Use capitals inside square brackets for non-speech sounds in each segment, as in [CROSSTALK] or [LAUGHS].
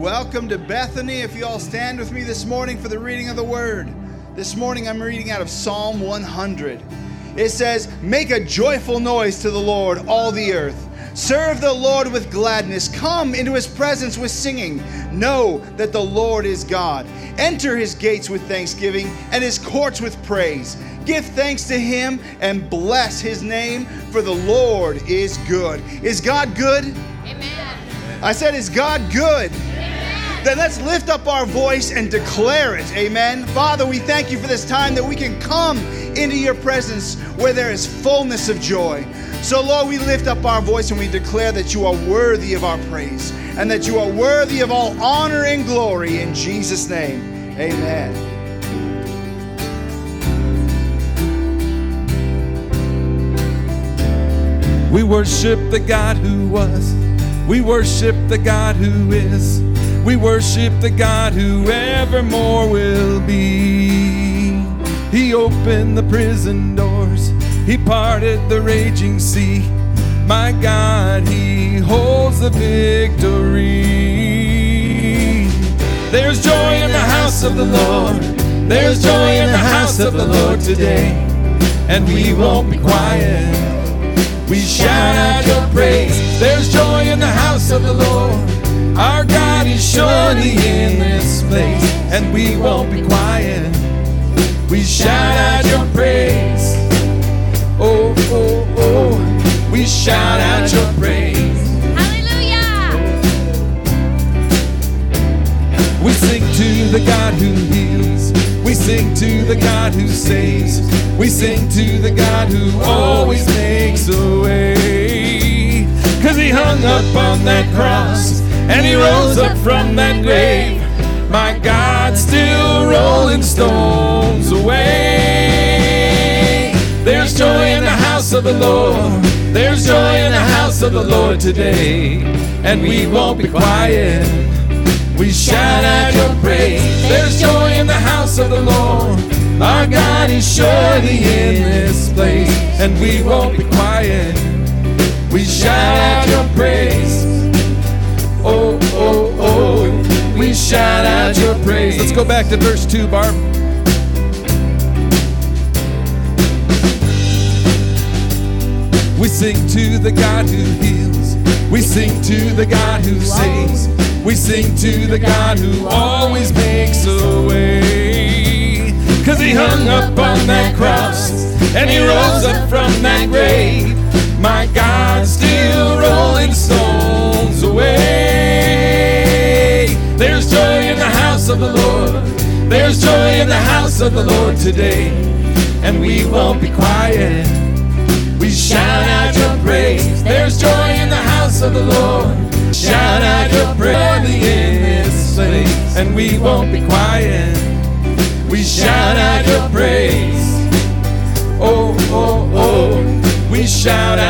Welcome to Bethany. If you all stand with me this morning for the reading of the word. This morning I'm reading out of Psalm 100. It says, Make a joyful noise to the Lord, all the earth. Serve the Lord with gladness. Come into his presence with singing. Know that the Lord is God. Enter his gates with thanksgiving and his courts with praise. Give thanks to him and bless his name, for the Lord is good. Is God good? Amen. I said, Is God good? Then let's lift up our voice and declare it. Amen. Father, we thank you for this time that we can come into your presence where there is fullness of joy. So, Lord, we lift up our voice and we declare that you are worthy of our praise and that you are worthy of all honor and glory in Jesus' name. Amen. We worship the God who was. We worship the God who is. We worship the God who evermore will be. He opened the prison doors. He parted the raging sea. My God, He holds the victory. There's joy in the house of the Lord. There's joy in the house of the Lord today. And we won't be quiet. We shout out your praise. There's joy in the house of the Lord. Our God is surely in this place, and we won't be quiet. We shout out your praise. Oh, oh, oh. We shout out your praise. Hallelujah. We sing to the God who heals. We sing to the God who saves. We sing to the God who always makes a way. Cause he hung up on that cross and he rose up from that grave. My God, still rolling stones away. There's joy in the house of the Lord. There's joy in the house of the Lord today. And we won't be quiet. We shout out your praise. There's joy in the house of the Lord. Our God is surely in this place, and we won't be quiet. We shout out your praise. Oh, oh, oh. We shout out your praise. Let's go back to verse 2, Barb. We sing to the God who heals. We sing to the God who saves. We sing to the God who always makes a way. Cause he hung up on that cross and he rose up from that grave. My God, still rolling stones away. Of the Lord. There's joy in the house of the Lord today. And we won't be quiet. We shout out your praise. There's joy in the house of the Lord. Shout out your praise in this place, and we won't be quiet. We shout out your praise. Oh, oh, oh. We shout out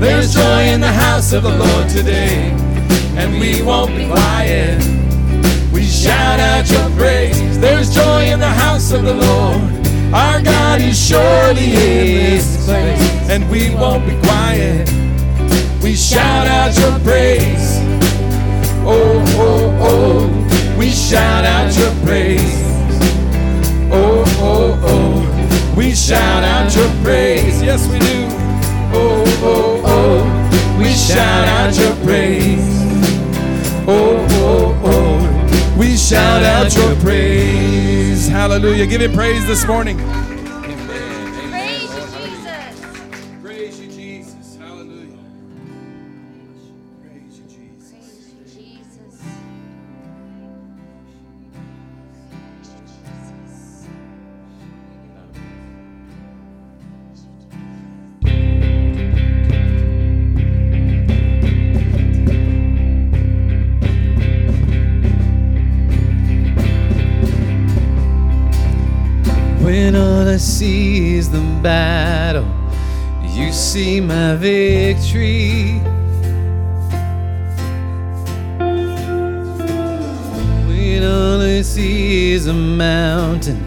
There's joy in the house of the Lord today. And we won't be quiet. We shout out your praise. There's joy in the house of the Lord. Our God is surely in this place. And we won't be quiet. We shout out your praise. Oh, oh, oh. We shout out your praise. Oh, oh, oh. We shout out your praise. Yes, we do. Oh, oh, oh. We shout out your praise. Oh, oh, oh. We shout out your praise. Hallelujah. Give him praise this morning. The battle, you see my victory. When all I see is a mountain,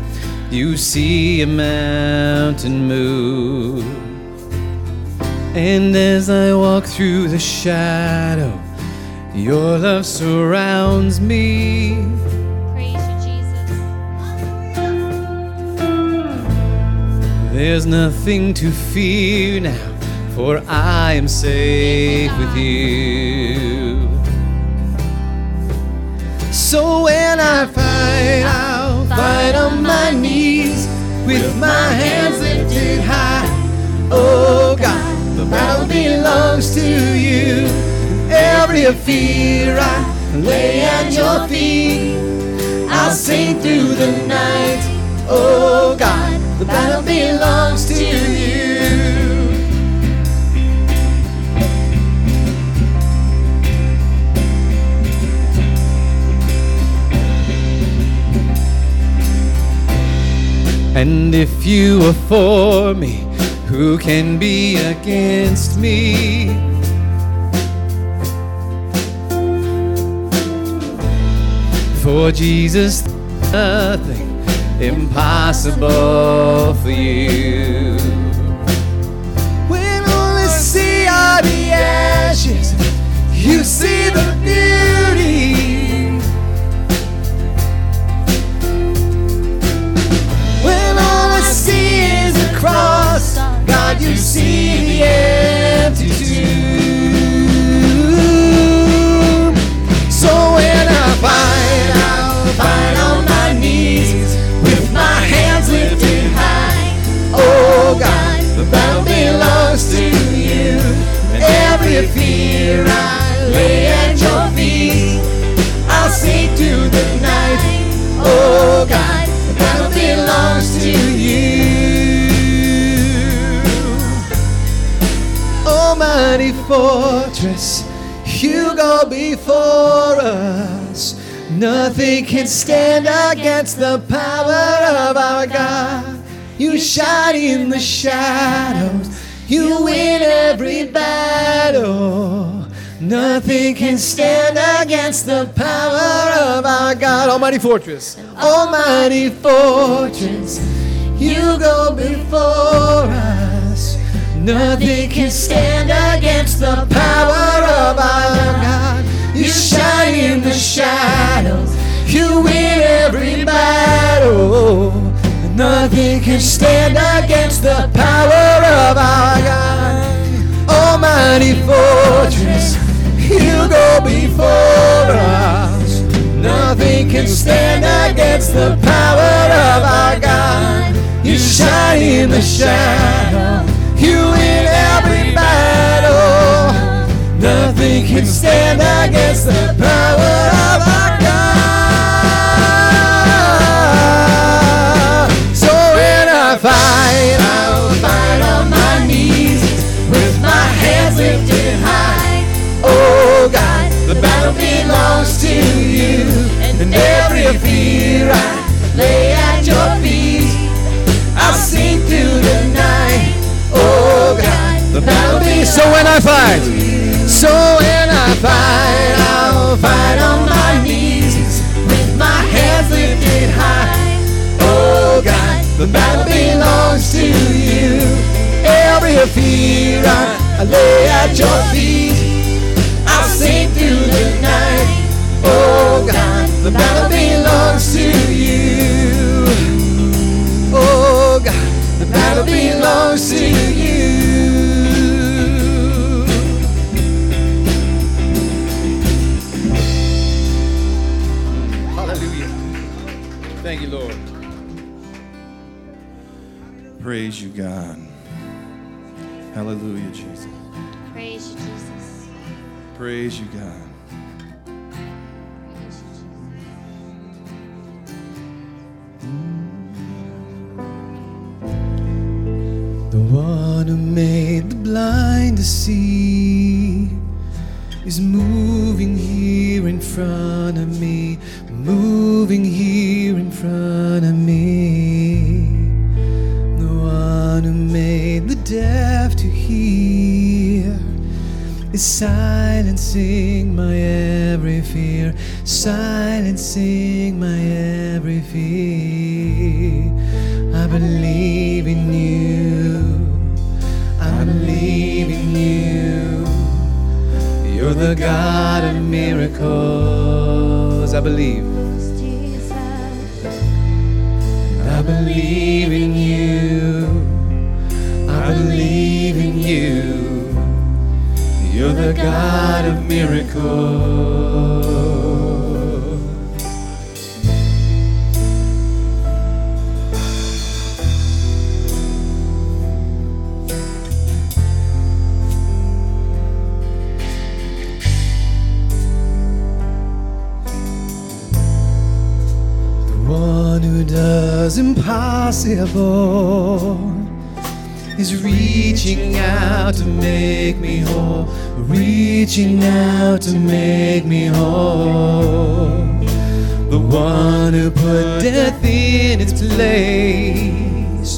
you see a mountain move. And as I walk through the shadow, your love surrounds me. There's nothing to fear now, for I am safe with you. So when I fight, I'll fight on my knees with my hands lifted high. Oh God, the battle belongs to you. Every fear I lay at your feet. I'll sing through the night. Oh God, the battle belongs to you. And if you are for me, who can be against me? For Jesus, nothing impossible for you. When all I see are the ashes, you see the beauty. When all I see is a cross, God, you see the empty tomb. Fortress, you go before us. Nothing can stand against the power of our God. You shine in the shadows, you win every battle. Nothing can stand against the power of our God. Almighty fortress, Almighty fortress, you go before us. Nothing can stand against the power of our God. You shine in the shadows, you win every battle. Nothing can stand against the power of our God. Almighty fortress, you go before us. Nothing can stand against the power of our God. You shine in the shadow, you win every battle. Nothing can stand against the power of our God. So when I fight, I'll fight on my knees with my hands lifted high. Oh God, the battle belongs to you, and every fear I lay at your feet. I'll sing through the night. The battle be so when I fight. So when I fight, I'll fight on my knees with my hands lifted high. Oh God, the battle belongs to you. Every fear I, lay at your feet. I'll sing through the night. Oh God, the battle belongs to you. Oh God, the battle Thank God. Hallelujah, is silencing my every fear, silencing my every fear. I believe in you. I believe in you. You're the God of miracles. I believe. I believe in God of miracles. The one who does impossible is reaching out to make me whole, reaching out to make me whole. The one who put death in its place.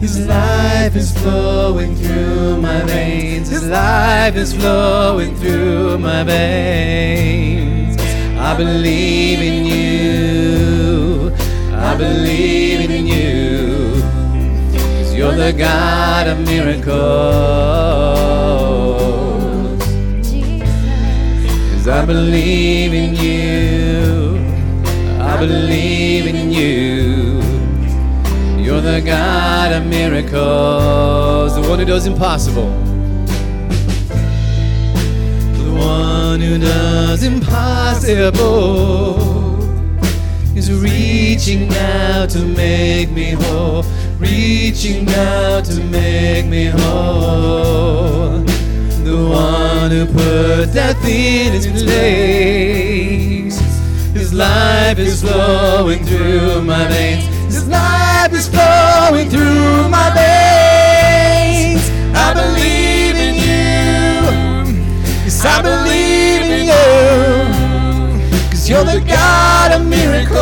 His life is flowing through my veins. His life is flowing through my veins. I believe in you. I believe in you. Cause you're the God of miracles. I believe in you. I believe in you. You're the God of miracles, the one who does impossible. The one who does impossible is reaching out to make me whole, reaching out to make me whole. The one who put death in its place. His life is flowing through my veins. His life is flowing through my veins. I believe in you. Yes, I believe in you. Cause you're the God of miracles.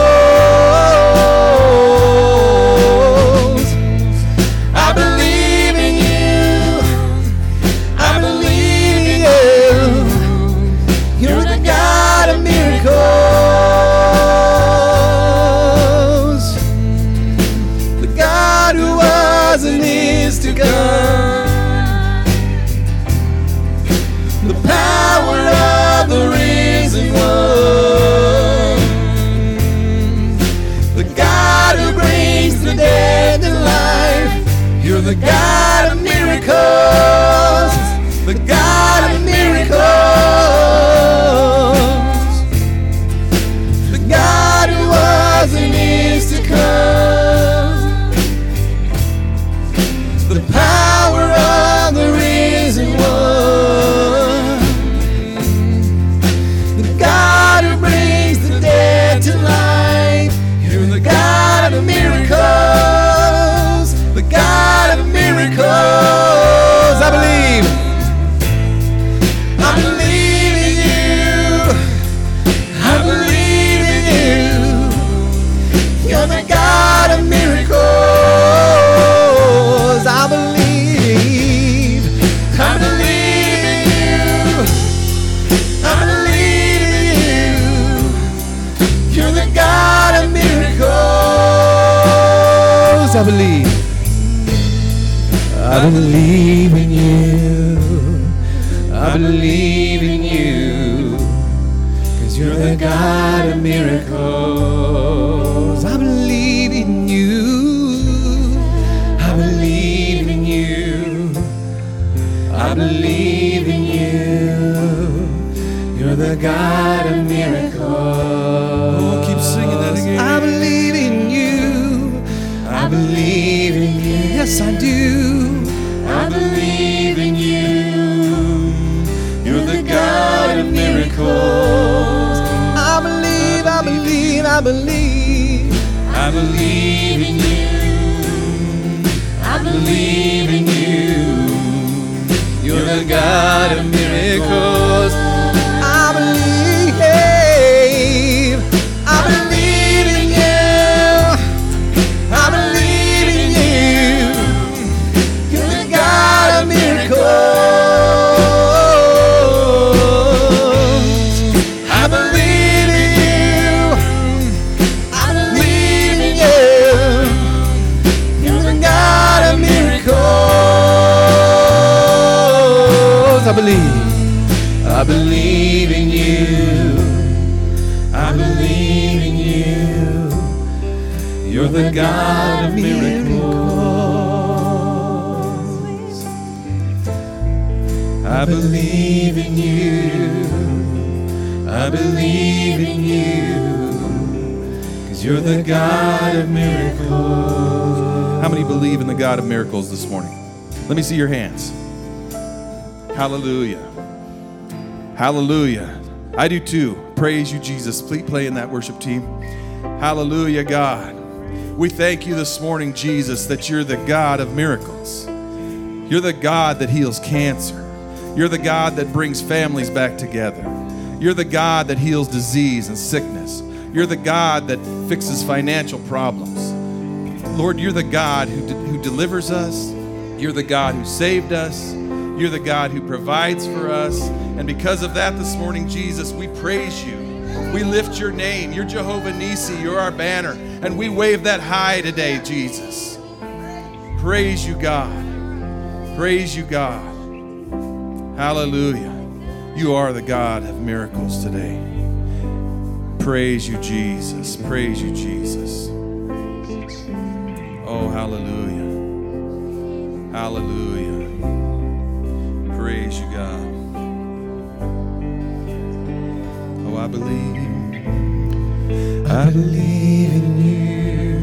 Let me see your hands. Hallelujah. Hallelujah. I do too. Praise you, Jesus. Please play in that worship team. Hallelujah, God. We thank you this morning, Jesus, that you're the God of miracles. You're the God that heals cancer. You're the God that brings families back together. You're the God that heals disease and sickness. You're the God that fixes financial problems. Lord, you're the God who, de- who delivers us. You're the God who saved us. You're the God who provides for us. And because of that, this morning, Jesus, we praise you. We lift your name. You're Jehovah Nisi. You're our banner. And we wave that high today, Jesus. Praise you, God. Praise you, God. Hallelujah. You are the God of miracles today. Praise you, Jesus. Praise you, Jesus. Oh, hallelujah. Hallelujah. Praise you, God. Oh, I believe. I believe in you.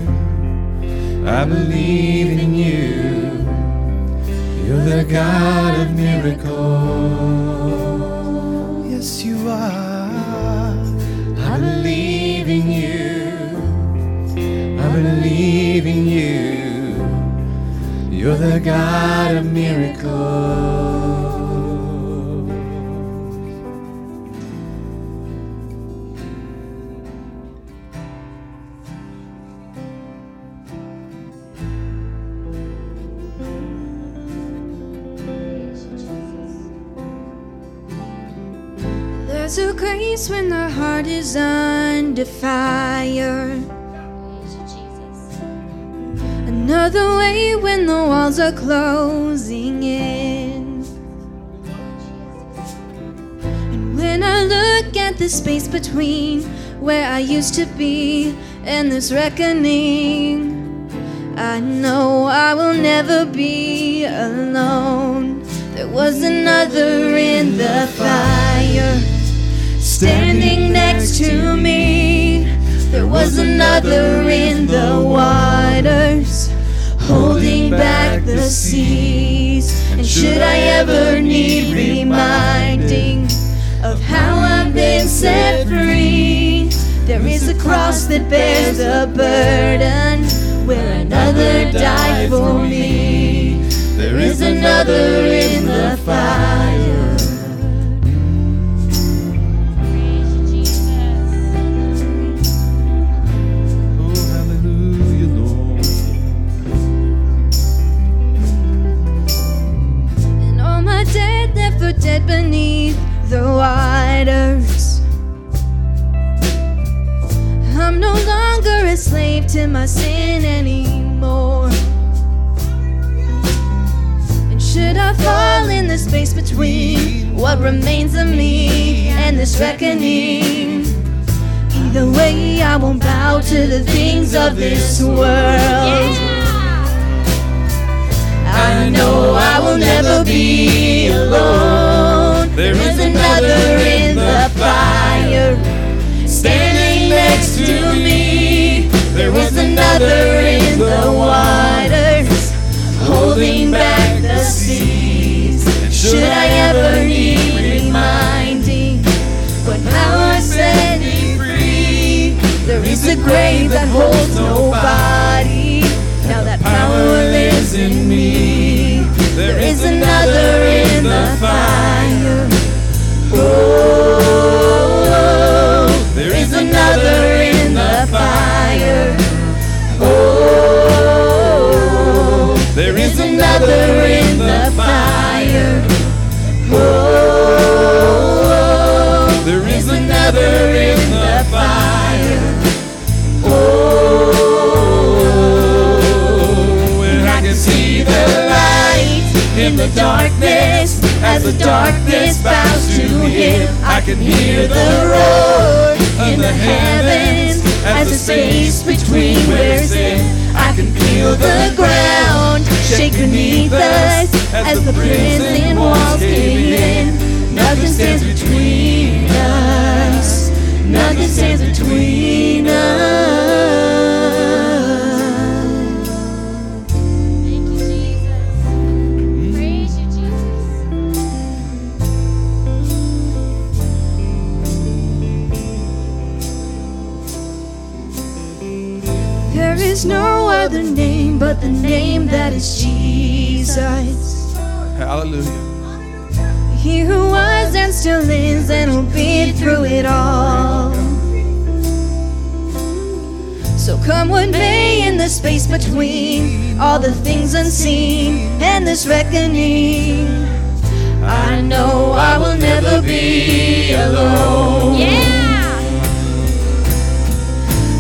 I believe in you. You're the God of miracles. Yes, you are. I believe in you. I believe in you. You're the God of miracles. There's a grace when the heart is under fire. Another way when the walls are closing in. And when I look at the space between where I used to be and this reckoning, I know I will never be alone. There was another in the fire standing next to me. There was another in the waters, holding back the seas. And should I ever need reminding of how I've been set free, there is a cross that bears the burden where another died for me. There is another in the fire. Beneath the waters. I'm no longer a slave to my sin anymore. And should I fall in the space between what remains of me and this reckoning? Either way, I won't bow to the things of this world. I know I will never be alone. There is another in the fire standing next to me. There was another in the waters holding back the seas. Should I ever need reminding what power set me free? There is a grave that holds nobody. Now that power lives in me. There is another in the fire. Oh, there is another can hear the roar in the heavens, as the space between where sin. I can feel the ground shake beneath us, as the prison walls cave in. Nothing stands between us. Nothing stands between Hallelujah. He who was and still is and will be through it all. So come what may in the space between all the things unseen and this reckoning. I know I will never be alone. Yeah!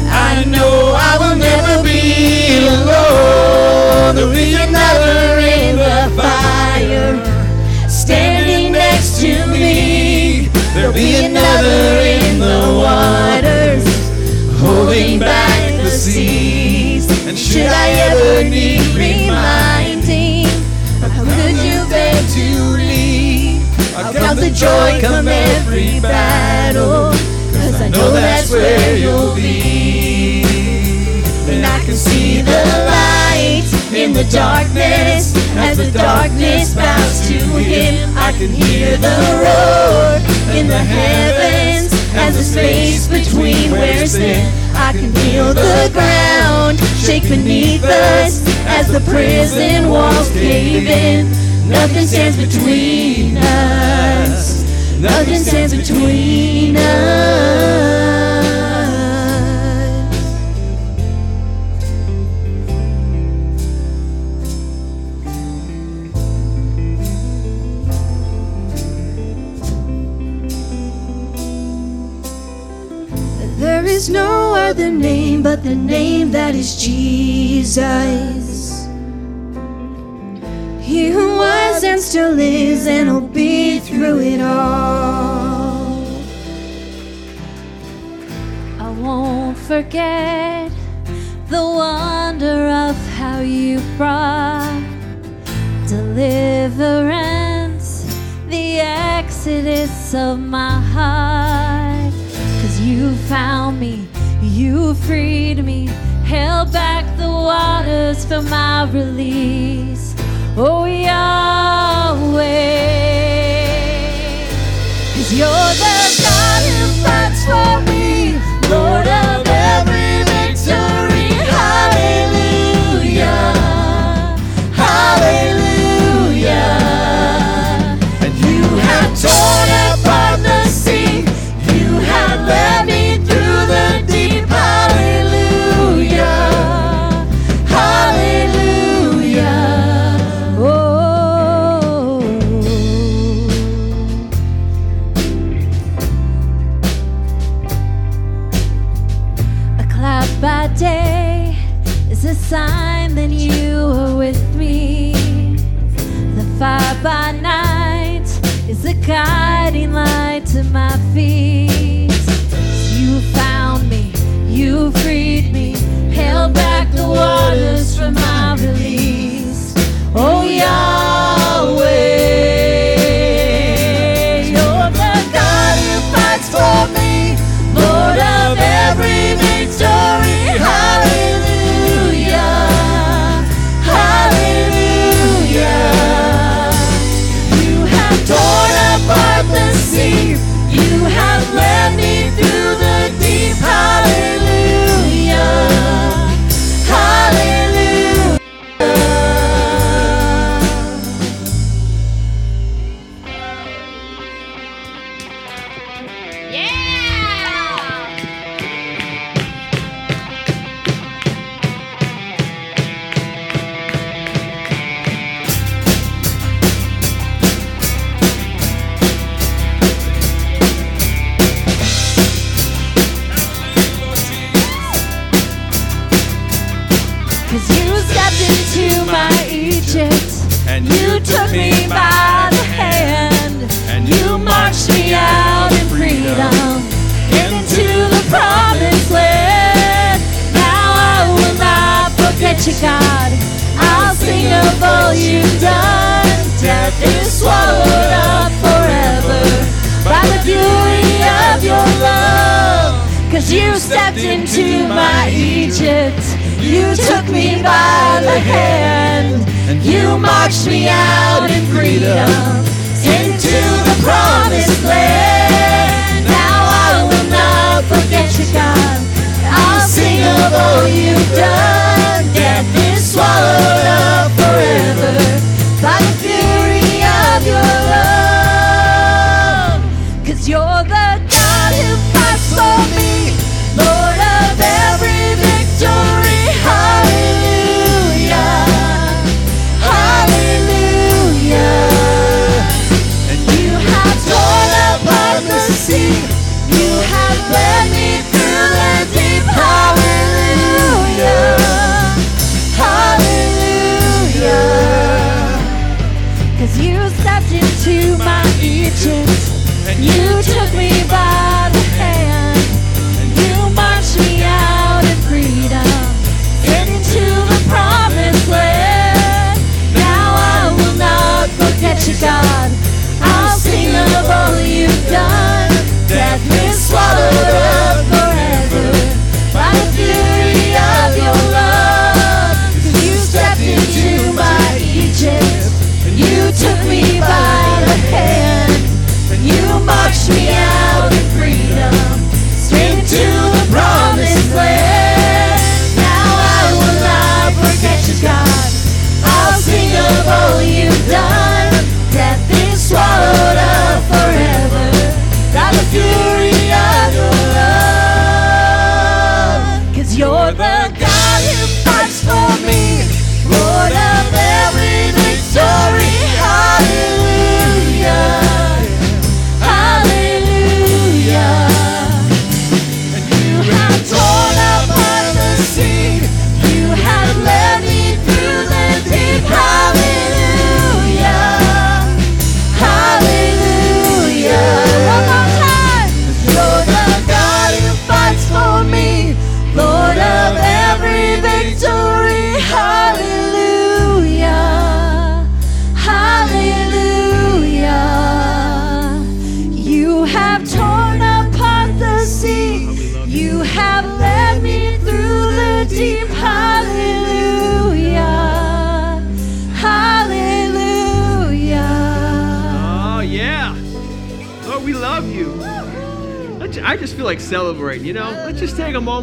I know I will never be alone. There'll be another in the fire There'll be another in the waters holding back the seas. And should I ever need reminding, How could you beg to leave? I'll count the joy come every battle. Cause I know that's where you'll be. And I can see the light in the darkness as the darkness bows to him. I can hear the roar in the heavens as the space between where sin. I can feel the ground shake beneath us as the prison walls cave in. Nothing stands between us. Nothing stands between us. Other name but the name that is Jesus. He who was and still is and will be through it all. I won't forget the wonder of how you brought deliverance, the exodus of my heart. Cause you found me, you freed me, held back the waters for my release. Oh, Yahweh. Cause you're the God who fights for me, Lord of every victory. Hallelujah. Hallelujah.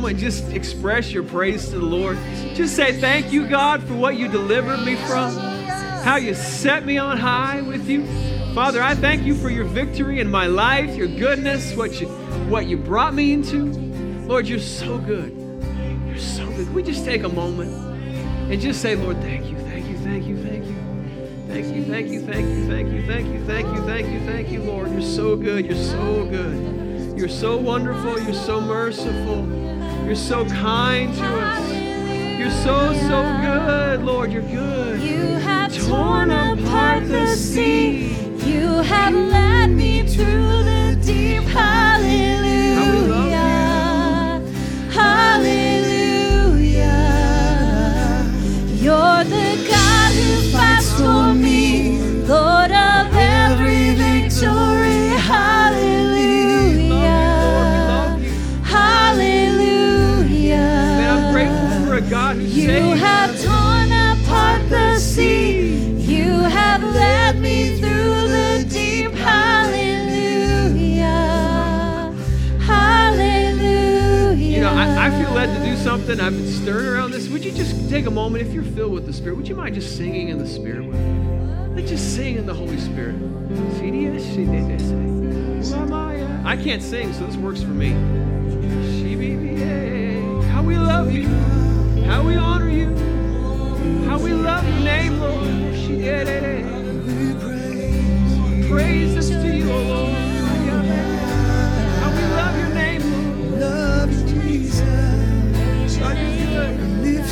Moment just express your praise to the Lord. Just say, Thank you, God, for what you delivered me from, how you set me on high with you. Father, I thank you for your victory in my life, your goodness, what you, what you brought me into. Lord, you're so good. You're so good. We just take a moment and just say, Lord, thank you, thank you, thank you, thank you. Thank you, thank you, thank you, thank you, thank you, thank you, thank you, thank you, Lord. You're so good. You're so good. You're so wonderful. You're so merciful. You're so kind to us. You're so, so good, Lord. You're good. You have torn apart the sea. You have led me through the deep. Hallelujah. Something. I've been stirring around this. Would you just take a moment, if you're filled with the Spirit, would you mind just singing in the Spirit with me? Let's just sing in the Holy Spirit. I can't sing, so this works for me. How we love you. How we honor you. How we love your name, Lord. Praise us to you, O Lord.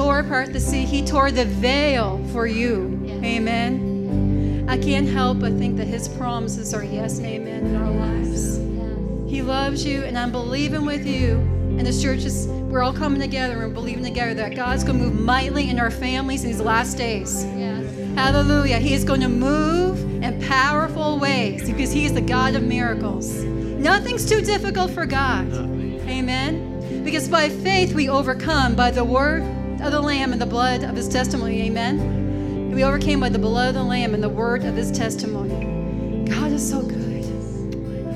He tore apart the sea. He tore the veil for you. Amen. I can't help but think that His promises are yes and amen in our lives. He loves you, and I'm believing with you. And this church is, we're all coming together and believing together that God's going to move mightily in our families in these last days. Hallelujah. He is going to move in powerful ways because He is the God of miracles. Nothing's too difficult for God. Amen. Because by faith we overcome by the word of the Lamb and the blood of His testimony. Amen. We overcame by the blood of the Lamb and the word of His testimony. God is so good.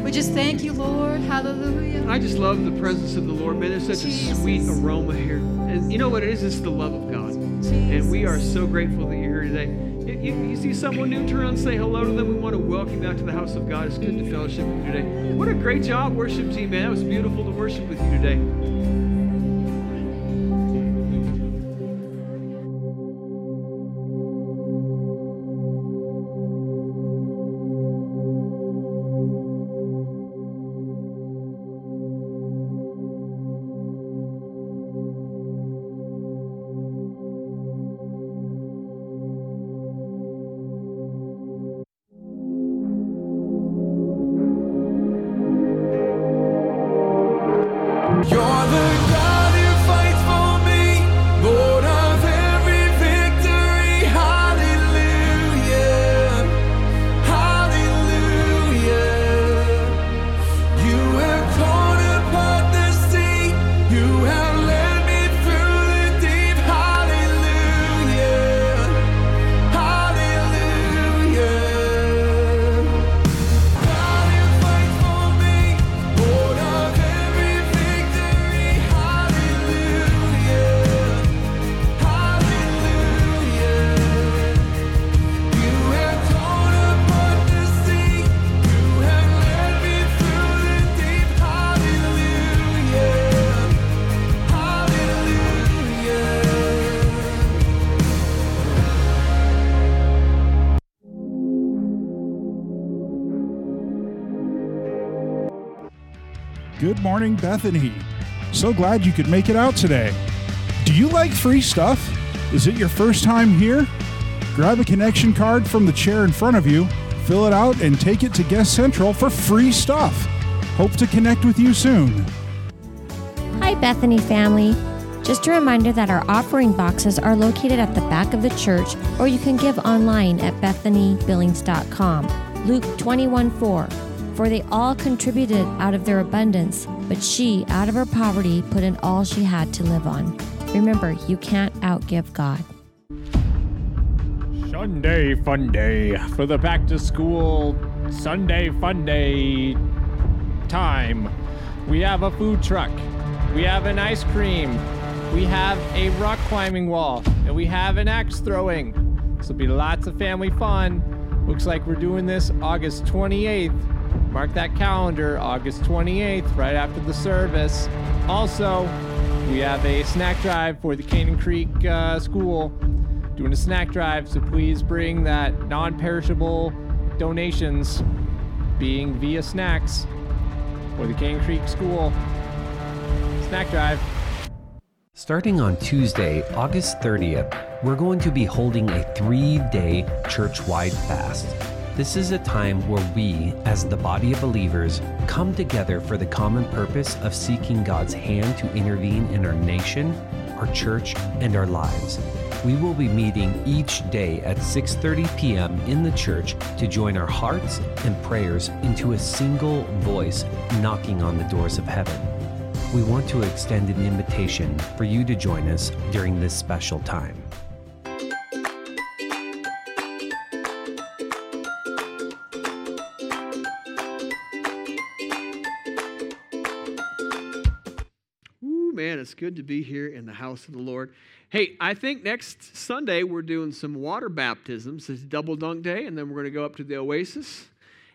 We just thank you, Lord. Hallelujah. I just love the presence of the Lord, man. There's such Jesus. a sweet aroma here. And you know what it is? It's the love of God. And we are so grateful that you're here today. You, you- you see someone new, turn around and say hello to them. We want to welcome you out to the house of God. It's good to fellowship with you today. What a great job, worship team, man. It was beautiful to worship with you today. Morning, Bethany. So glad you could make it out today. Do you like free stuff? Is it your first time here? Grab a connection card from the chair in front of you, fill it out, and take it to Guest Central for free stuff. Hope to connect with you soon. Hi, Bethany family. Just a reminder that our offering boxes are located at the back of the church, or you can give online at bethanybillings.com. Luke 21 4. For they all contributed out of their abundance, but she, out of her poverty, put in all she had to live on. Remember, you can't outgive God. Sunday fun day for the back to school Sunday fun day time. We have a food truck. We have an ice cream. We have a rock climbing wall. And we have an axe throwing. This will be lots of family fun. Looks like we're doing this August 28th. Mark that calendar, August 28th, right after the service. Also, we have a snack drive for the Canyon Creek uh, School doing a snack drive, so please bring that non perishable donations being via snacks for the Canyon Creek School snack drive. Starting on Tuesday, August 30th, we're going to be holding a three day church wide fast. This is a time where we, as the body of believers, come together for the common purpose of seeking God's hand to intervene in our nation, our church, and our lives. We will be meeting each day at 6:30 p.m. in the church to join our hearts and prayers into a single voice knocking on the doors of heaven. We want to extend an invitation for you to join us during this special time. It's good to be here in the house of the Lord. Hey, I think next Sunday we're doing some water baptisms. It's double dunk day, and then we're going to go up to the Oasis.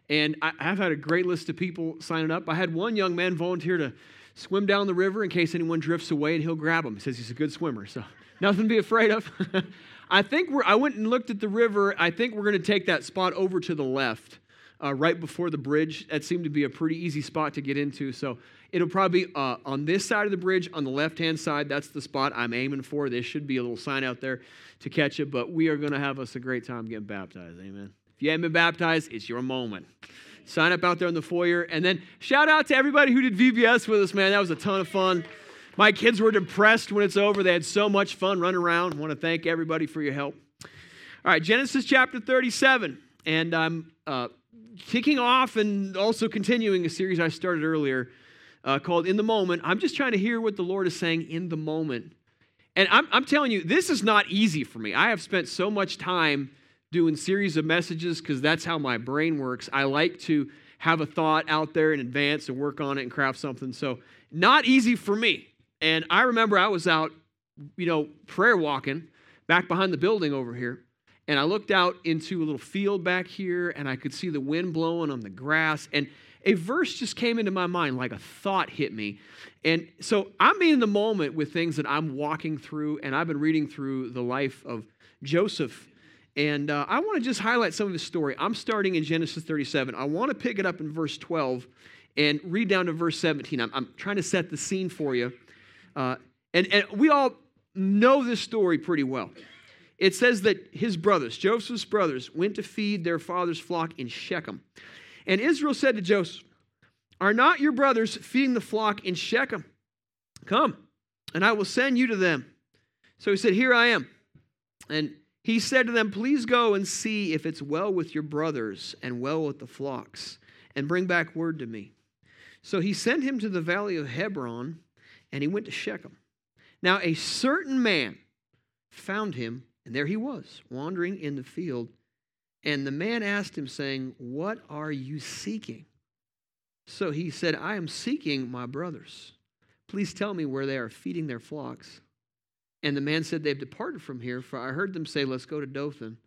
And I, I've had a great list of people signing up. I had one young man volunteer to swim down the river in case anyone drifts away, and he'll grab him. He says he's a good swimmer, so [LAUGHS] nothing to be afraid of. [LAUGHS] I think we're, I went and looked at the river. I think we're going to take that spot over to the left uh, right before the bridge. That seemed to be a pretty easy spot to get into. So it'll probably be uh, on this side of the bridge, on the left hand side. That's the spot I'm aiming for. There should be a little sign out there to catch it, but we are going to have us a great time getting baptized. Amen. If you haven't been baptized, it's your moment. Sign up out there in the foyer. And then shout out to everybody who did VBS with us, man. That was a ton of fun. My kids were depressed when it's over. They had so much fun running around. I want to thank everybody for your help. All right, Genesis chapter 37. And I'm uh, kicking off and also continuing a series I started earlier uh, called In the Moment. I'm just trying to hear what the Lord is saying in the moment. And I'm, I'm telling you, this is not easy for me. I have spent so much time doing series of messages because that's how my brain works. I like to have a thought out there in advance and work on it and craft something. So, not easy for me. And I remember I was out, you know, prayer walking back behind the building over here. And I looked out into a little field back here and I could see the wind blowing on the grass. And a verse just came into my mind, like a thought hit me. And so I'm in the moment with things that I'm walking through, and I've been reading through the life of Joseph and uh, I want to just highlight some of his story. I'm starting in Genesis 37. I want to pick it up in verse 12 and read down to verse 17. I'm, I'm trying to set the scene for you. Uh, and, and we all know this story pretty well. It says that his brothers, Joseph's brothers, went to feed their father's flock in Shechem. And Israel said to Joseph, Are not your brothers feeding the flock in Shechem? Come, and I will send you to them. So he said, Here I am. And he said to them, Please go and see if it's well with your brothers and well with the flocks, and bring back word to me. So he sent him to the valley of Hebron, and he went to Shechem. Now a certain man found him, and there he was, wandering in the field. And the man asked him, saying, What are you seeking? So he said, I am seeking my brothers. Please tell me where they are feeding their flocks. And the man said, They've departed from here, for I heard them say, Let's go to Dothan.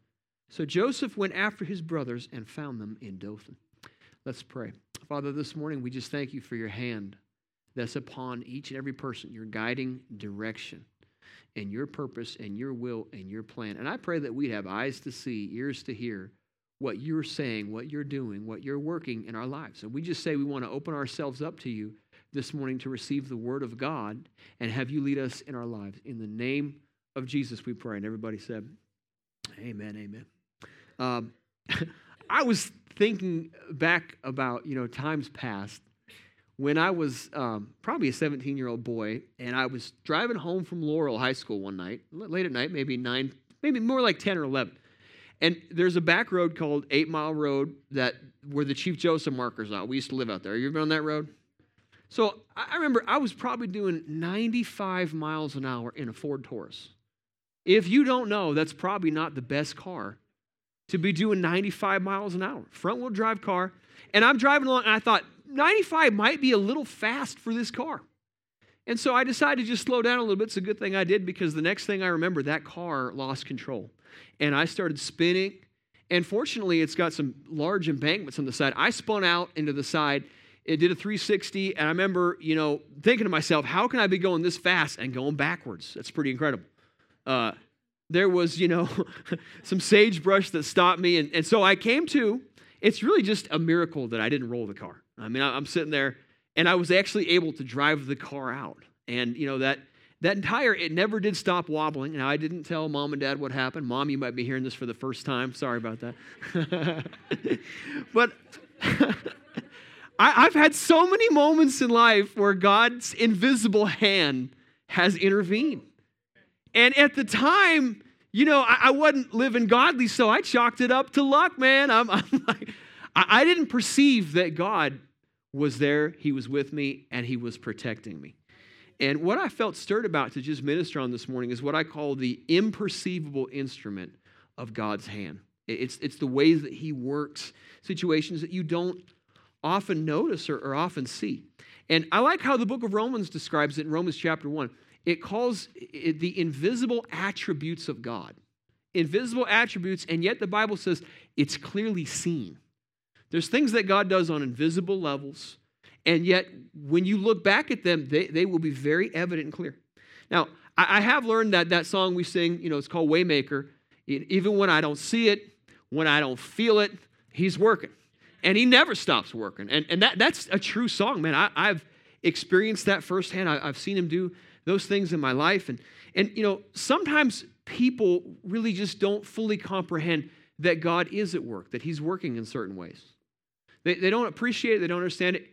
So Joseph went after his brothers and found them in Dothan. Let's pray. Father, this morning we just thank you for your hand that's upon each and every person, your guiding direction and your purpose and your will and your plan. And I pray that we'd have eyes to see, ears to hear what you're saying, what you're doing, what you're working in our lives. And we just say we want to open ourselves up to you this morning to receive the word of God and have you lead us in our lives. In the name of Jesus, we pray. And everybody said, Amen, amen. Um, [LAUGHS] I was thinking back about, you know, times past when I was um, probably a 17 year old boy and I was driving home from Laurel High School one night, late at night, maybe nine, maybe more like 10 or 11. And there's a back road called Eight Mile Road that where the Chief Joseph markers are. We used to live out there. You ever been on that road? So I remember I was probably doing 95 miles an hour in a Ford Taurus. If you don't know, that's probably not the best car to be doing 95 miles an hour. Front wheel drive car. And I'm driving along and I thought 95 might be a little fast for this car. And so I decided to just slow down a little bit. It's a good thing I did because the next thing I remember, that car lost control. And I started spinning. And fortunately, it's got some large embankments on the side. I spun out into the side it did a 360, and I remember, you know, thinking to myself, how can I be going this fast and going backwards? That's pretty incredible. Uh, there was, you know, [LAUGHS] some sagebrush that stopped me, and, and so I came to. It's really just a miracle that I didn't roll the car. I mean, I'm sitting there, and I was actually able to drive the car out, and you know that that entire it never did stop wobbling. Now I didn't tell mom and dad what happened. Mom, you might be hearing this for the first time. Sorry about that. [LAUGHS] but [LAUGHS] I, have had so many moments in life where God's invisible hand has intervened. And at the time, you know, I, I wasn't living godly, so I chalked it up to luck, man. I'm, [LAUGHS] I'm like, I, I didn't perceive that God was there, He was with me, and He was protecting me. And what I felt stirred about to just minister on this morning is what I call the imperceivable instrument of God's hand. It's, it's the ways that He works situations that you don't often notice or, or often see. And I like how the book of Romans describes it in Romans chapter 1. It calls it the invisible attributes of God. Invisible attributes, and yet the Bible says it's clearly seen. There's things that God does on invisible levels, and yet when you look back at them, they, they will be very evident and clear. Now, I, I have learned that that song we sing, you know, it's called Waymaker. Even when I don't see it, when I don't feel it, He's working. and he never stops working. And, and that, that's a true song, man. I, I've experienced that firsthand. I, I've seen him do those things in my life. And, and, you know, sometimes people really just don't fully comprehend that God is at work, that he's working in certain ways. They, they don't appreciate it, they don't understand it.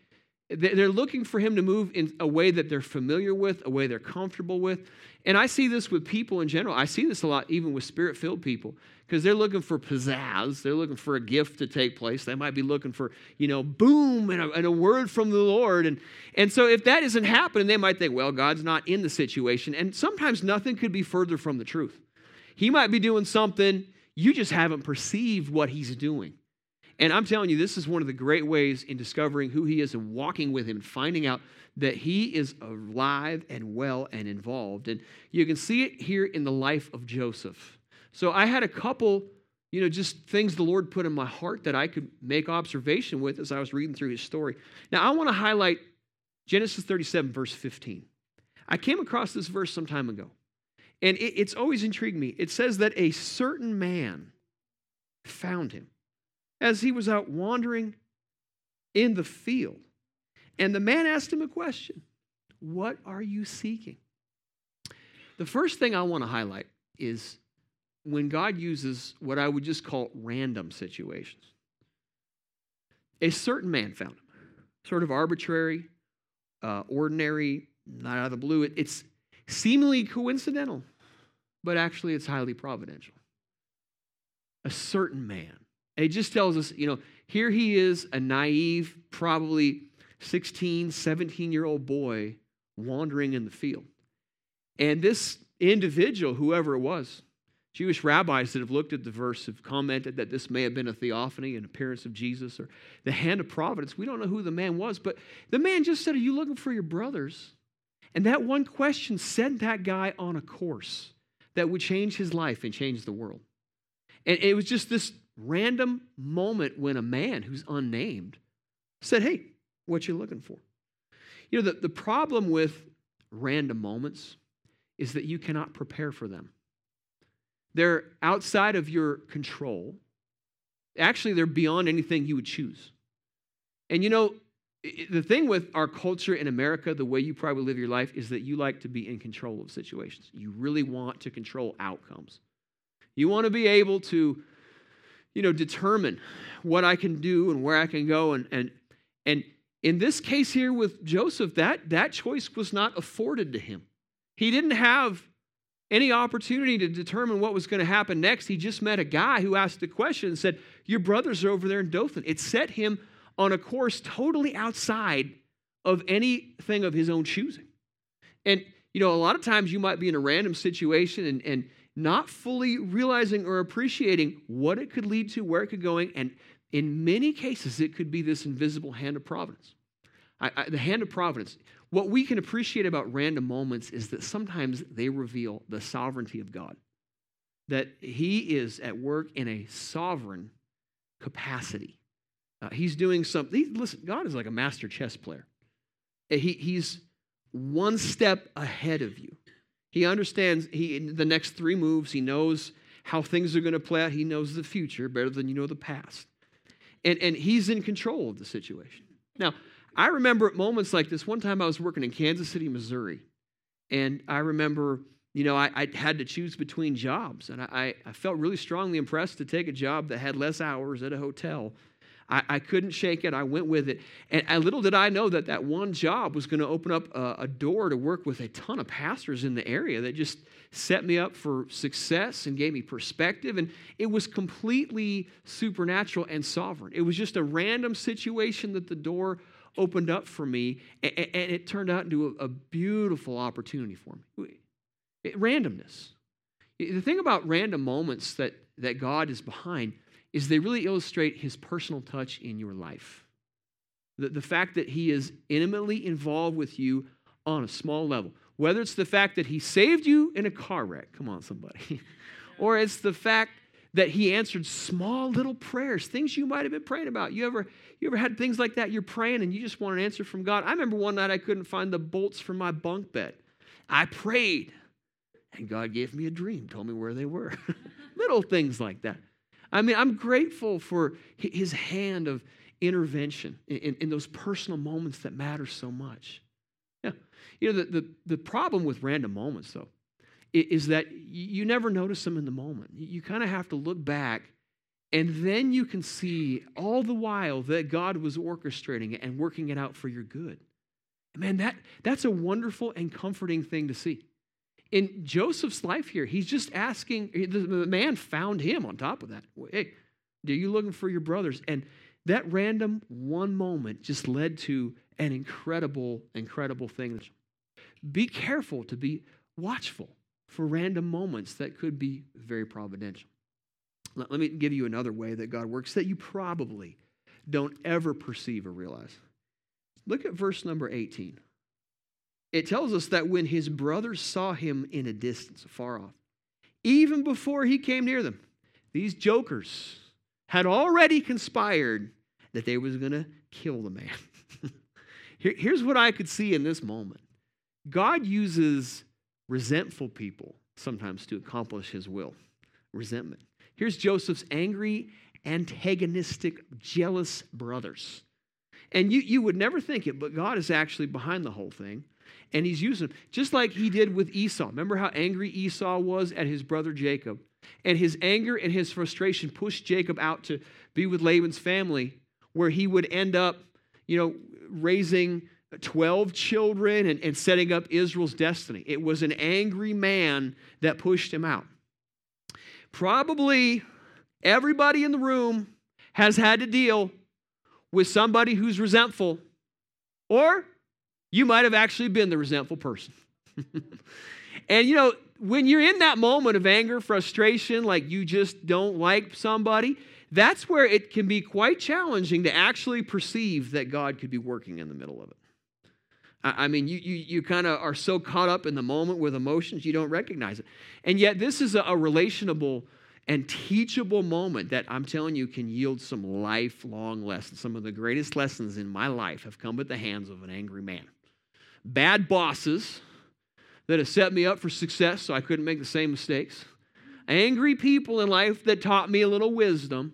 They're looking for him to move in a way that they're familiar with, a way they're comfortable with. And I see this with people in general. I see this a lot even with spirit filled people because they're looking for pizzazz. They're looking for a gift to take place. They might be looking for, you know, boom and a, and a word from the Lord. And, and so if that isn't happening, they might think, well, God's not in the situation. And sometimes nothing could be further from the truth. He might be doing something, you just haven't perceived what he's doing. And I'm telling you, this is one of the great ways in discovering who he is and walking with him and finding out that he is alive and well and involved. And you can see it here in the life of Joseph. So I had a couple, you know, just things the Lord put in my heart that I could make observation with as I was reading through his story. Now, I want to highlight Genesis 37, verse 15. I came across this verse some time ago, and it, it's always intrigued me. It says that a certain man found him as he was out wandering in the field. And the man asked him a question What are you seeking? The first thing I want to highlight is when God uses what I would just call random situations. A certain man found him, sort of arbitrary, uh, ordinary, not out of the blue. It, it's seemingly coincidental, but actually it's highly providential. A certain man and it just tells us, you know, here he is, a naive, probably 16, 17 year old boy wandering in the field. And this individual, whoever it was, Jewish rabbis that have looked at the verse have commented that this may have been a theophany, an appearance of Jesus, or the hand of providence. We don't know who the man was, but the man just said, Are you looking for your brothers? And that one question sent that guy on a course that would change his life and change the world. And it was just this random moment when a man who's unnamed said, Hey, what you looking for? You know, the, the problem with random moments is that you cannot prepare for them. They're outside of your control. Actually, they're beyond anything you would choose. And you know, the thing with our culture in America, the way you probably live your life, is that you like to be in control of situations. You really want to control outcomes. You want to be able to you know, determine what I can do and where I can go. And, and, and in this case here with Joseph, that, that choice was not afforded to him. He didn't have any opportunity to determine what was going to happen next. He just met a guy who asked a question and said, Your brothers are over there in Dothan. It set him on a course totally outside of anything of his own choosing. And, you know, a lot of times you might be in a random situation and, and not fully realizing or appreciating what it could lead to, where it could going, and in many cases, it could be this invisible hand of providence. I, I, the hand of providence. What we can appreciate about random moments is that sometimes they reveal the sovereignty of God, that He is at work in a sovereign capacity. Uh, he's doing something. Listen, God is like a master chess player. He, he's one step ahead of you. He understands he, the next three moves. He knows how things are going to play out. He knows the future better than you know the past. And, and he's in control of the situation. Now, I remember at moments like this. One time I was working in Kansas City, Missouri. And I remember, you know, I, I had to choose between jobs. And I, I felt really strongly impressed to take a job that had less hours at a hotel I, I couldn't shake it. I went with it. And, and little did I know that that one job was going to open up a, a door to work with a ton of pastors in the area that just set me up for success and gave me perspective. And it was completely supernatural and sovereign. It was just a random situation that the door opened up for me, and, and it turned out into a, a beautiful opportunity for me. It, randomness. The thing about random moments that, that God is behind is they really illustrate his personal touch in your life. The, the fact that he is intimately involved with you on a small level. Whether it's the fact that he saved you in a car wreck, come on, somebody, [LAUGHS] or it's the fact that he answered small little prayers, things you might have been praying about. You ever, you ever had things like that? You're praying and you just want an answer from God. I remember one night I couldn't find the bolts for my bunk bed. I prayed, and God gave me a dream, told me where they were. [LAUGHS] little things like that. I mean, I'm grateful for his hand of intervention in, in, in those personal moments that matter so much. Yeah. You know, the, the, the problem with random moments, though, is that you never notice them in the moment. You, kind of have to look back, and then you can see all the while that God was orchestrating it and working it out for your good. Man, that, that's a wonderful and comforting thing to see. In Joseph's life here, he's just asking, the man found him on top of that. Hey, are you looking for your brothers? And that random one moment just led to an incredible, incredible thing. Be careful to be watchful for random moments that could be very providential. Let, let me give you another way that God works that you probably don't ever perceive or realize. Look at verse number 18. It tells us that when his brothers saw him in a distance, far off, even before he came near them, these jokers had already conspired that they was going to kill the man. [LAUGHS] Here- here's what I could see in this moment. God uses resentful people sometimes to accomplish his will. Resentment. Here's Joseph's angry, antagonistic, jealous brothers. And you, you would never think it, but God is actually behind the whole thing. And he's using them, just like he did with Esau. Remember how angry Esau was at his brother Jacob? And his anger and his frustration pushed Jacob out to be with Laban's family, where he would end up, you know, raising 12 children and, and setting up Israel's destiny. It was an angry man that pushed him out. Probably everybody in the room has had to deal with somebody who's resentful, or you might have actually been the resentful person. [LAUGHS] and you know, when you're in that moment of anger, frustration, like you just don't like somebody, that's where it can be quite challenging to actually perceive that God could be working in the middle of it. I mean, you, you, you kind of are so caught up in the moment with emotions, you don't recognize it. And yet, this is a, a relationable and teachable moment that I'm telling you can yield some lifelong lessons. Some of the greatest lessons in my life have come at the hands of an angry man. Bad bosses that have set me up for success so I couldn't make the same mistakes. Angry people in life that taught me a little wisdom.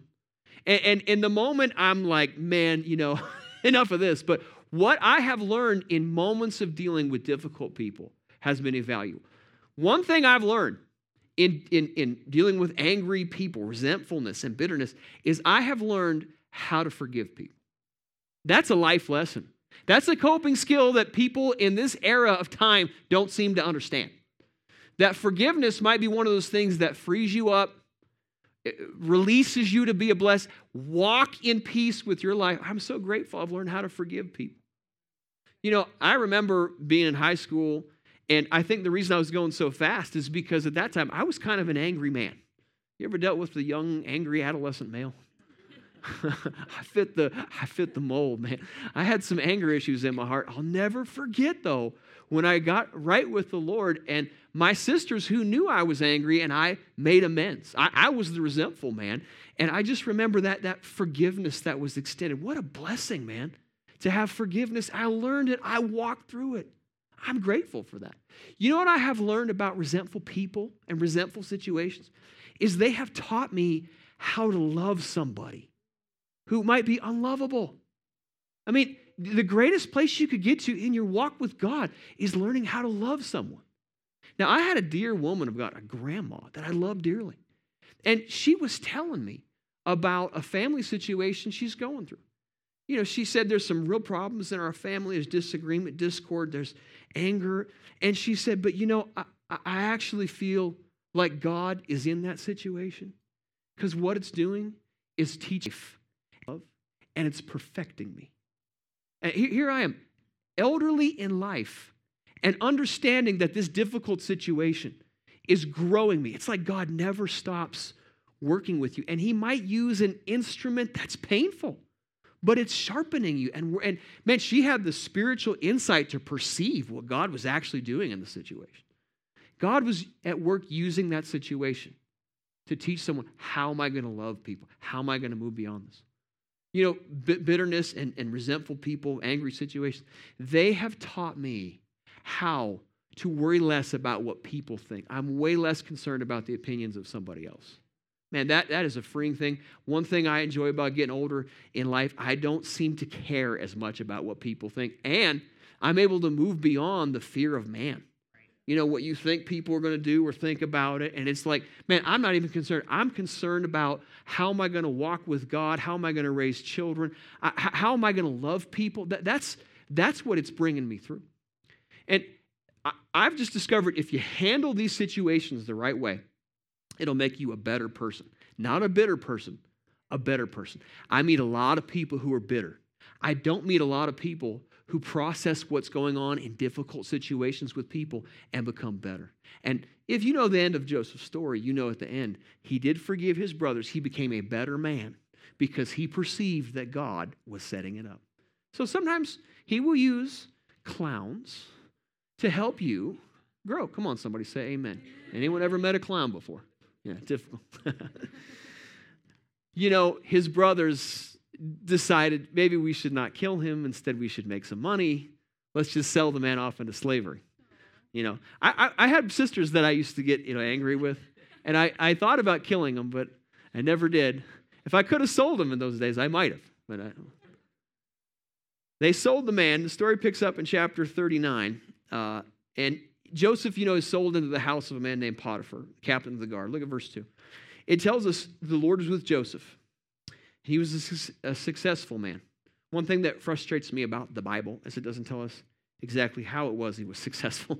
And, and in the moment, I'm like, man, you know, [LAUGHS] enough of this. But what I have learned in moments of dealing with difficult people has been invaluable. One thing I've learned in, in, in dealing with angry people, resentfulness and bitterness, is I have learned how to forgive people. That's a life lesson. That's a coping skill that people in this era of time don't seem to understand. That forgiveness might be one of those things that frees you up, eh, releases you to be a blessed, walk in peace with your life. I'm so grateful I've learned how to forgive people. You know, I remember being in high school, and I think the reason I was going so fast is because at that time I was kind of an angry man. You ever dealt with the young, angry adolescent male? [LAUGHS] I fit the I fit the mold, man. I had some anger issues in my heart. I'll never forget though when I got right with the Lord and my sisters who knew I was angry and I made amends. I, I was the resentful man. And I just remember that that forgiveness that was extended. What a blessing, man, to have forgiveness. I learned it. I walked through it. I'm grateful for that. You know what I have learned about resentful people and resentful situations? Is they have taught me how to love somebody who might be unlovable. I mean, the greatest place you could get to in your walk with God is learning how to love someone. Now, I had a dear woman of God, a grandma that I love dearly. And she was telling me about a family situation she's going through. You know, she said there's some real problems in our family. There's disagreement, discord, there's anger. And she said, but you know, I, I actually feel like God is in that situation because what it's doing is teaching love and it's perfecting me. And here, I am, elderly in life, and understanding that this difficult situation is growing me. It's like God never stops working with you. And He might use an instrument that's painful, but it's sharpening you. And, and man, she had the spiritual insight to perceive what God was actually doing in the situation. God was at work using that situation to teach someone how am I going to love people? How am I going to move beyond this? You know, bitterness and, and resentful people, angry situations, they have taught me how to worry less about what people think. I'm way less concerned about the opinions of somebody else. Man, that, that is a freeing thing. One thing I enjoy about getting older in life, I don't seem to care as much about what people think. And I'm able to move beyond the fear of man. You know, what you think people are going to do or think about it. And it's like, man, I'm not even concerned. I'm concerned about how am I going to walk with God? How am I going to raise children? I, how am I going to love people? That, that's, that's what it's bringing me through. And I, I've just discovered if you handle these situations the right way, it'll make you a better person. Not a bitter person, a better person. I meet a lot of people who are bitter. I don't meet a lot of people who process what's going on in difficult situations with people and become better. And if you know the end of Joseph's story, you know at the end, he did forgive his brothers. He became a better man because he perceived that God was setting it up. So sometimes he will use clowns to help you grow. Come on, somebody say amen. Anyone ever met a clown before? Yeah, difficult. [LAUGHS] you know, his brothers decided maybe we should not kill him. Instead, we should make some money. Let's just sell the man off into slavery. You know, I, I, I had sisters that I used to get you know angry with, and I, I thought about killing them, but I never did. If I could have sold them in those days, I might have. But I, they sold the man. The story picks up in chapter 39. Uh, and Joseph, you know, is sold into the house of a man named Potiphar, captain of the guard. Look at verse 2. It tells us the Lord was with Joseph. He was a, a successful man. One thing that frustrates me about the Bible is it doesn't tell us exactly how it was he was [LAUGHS] successful.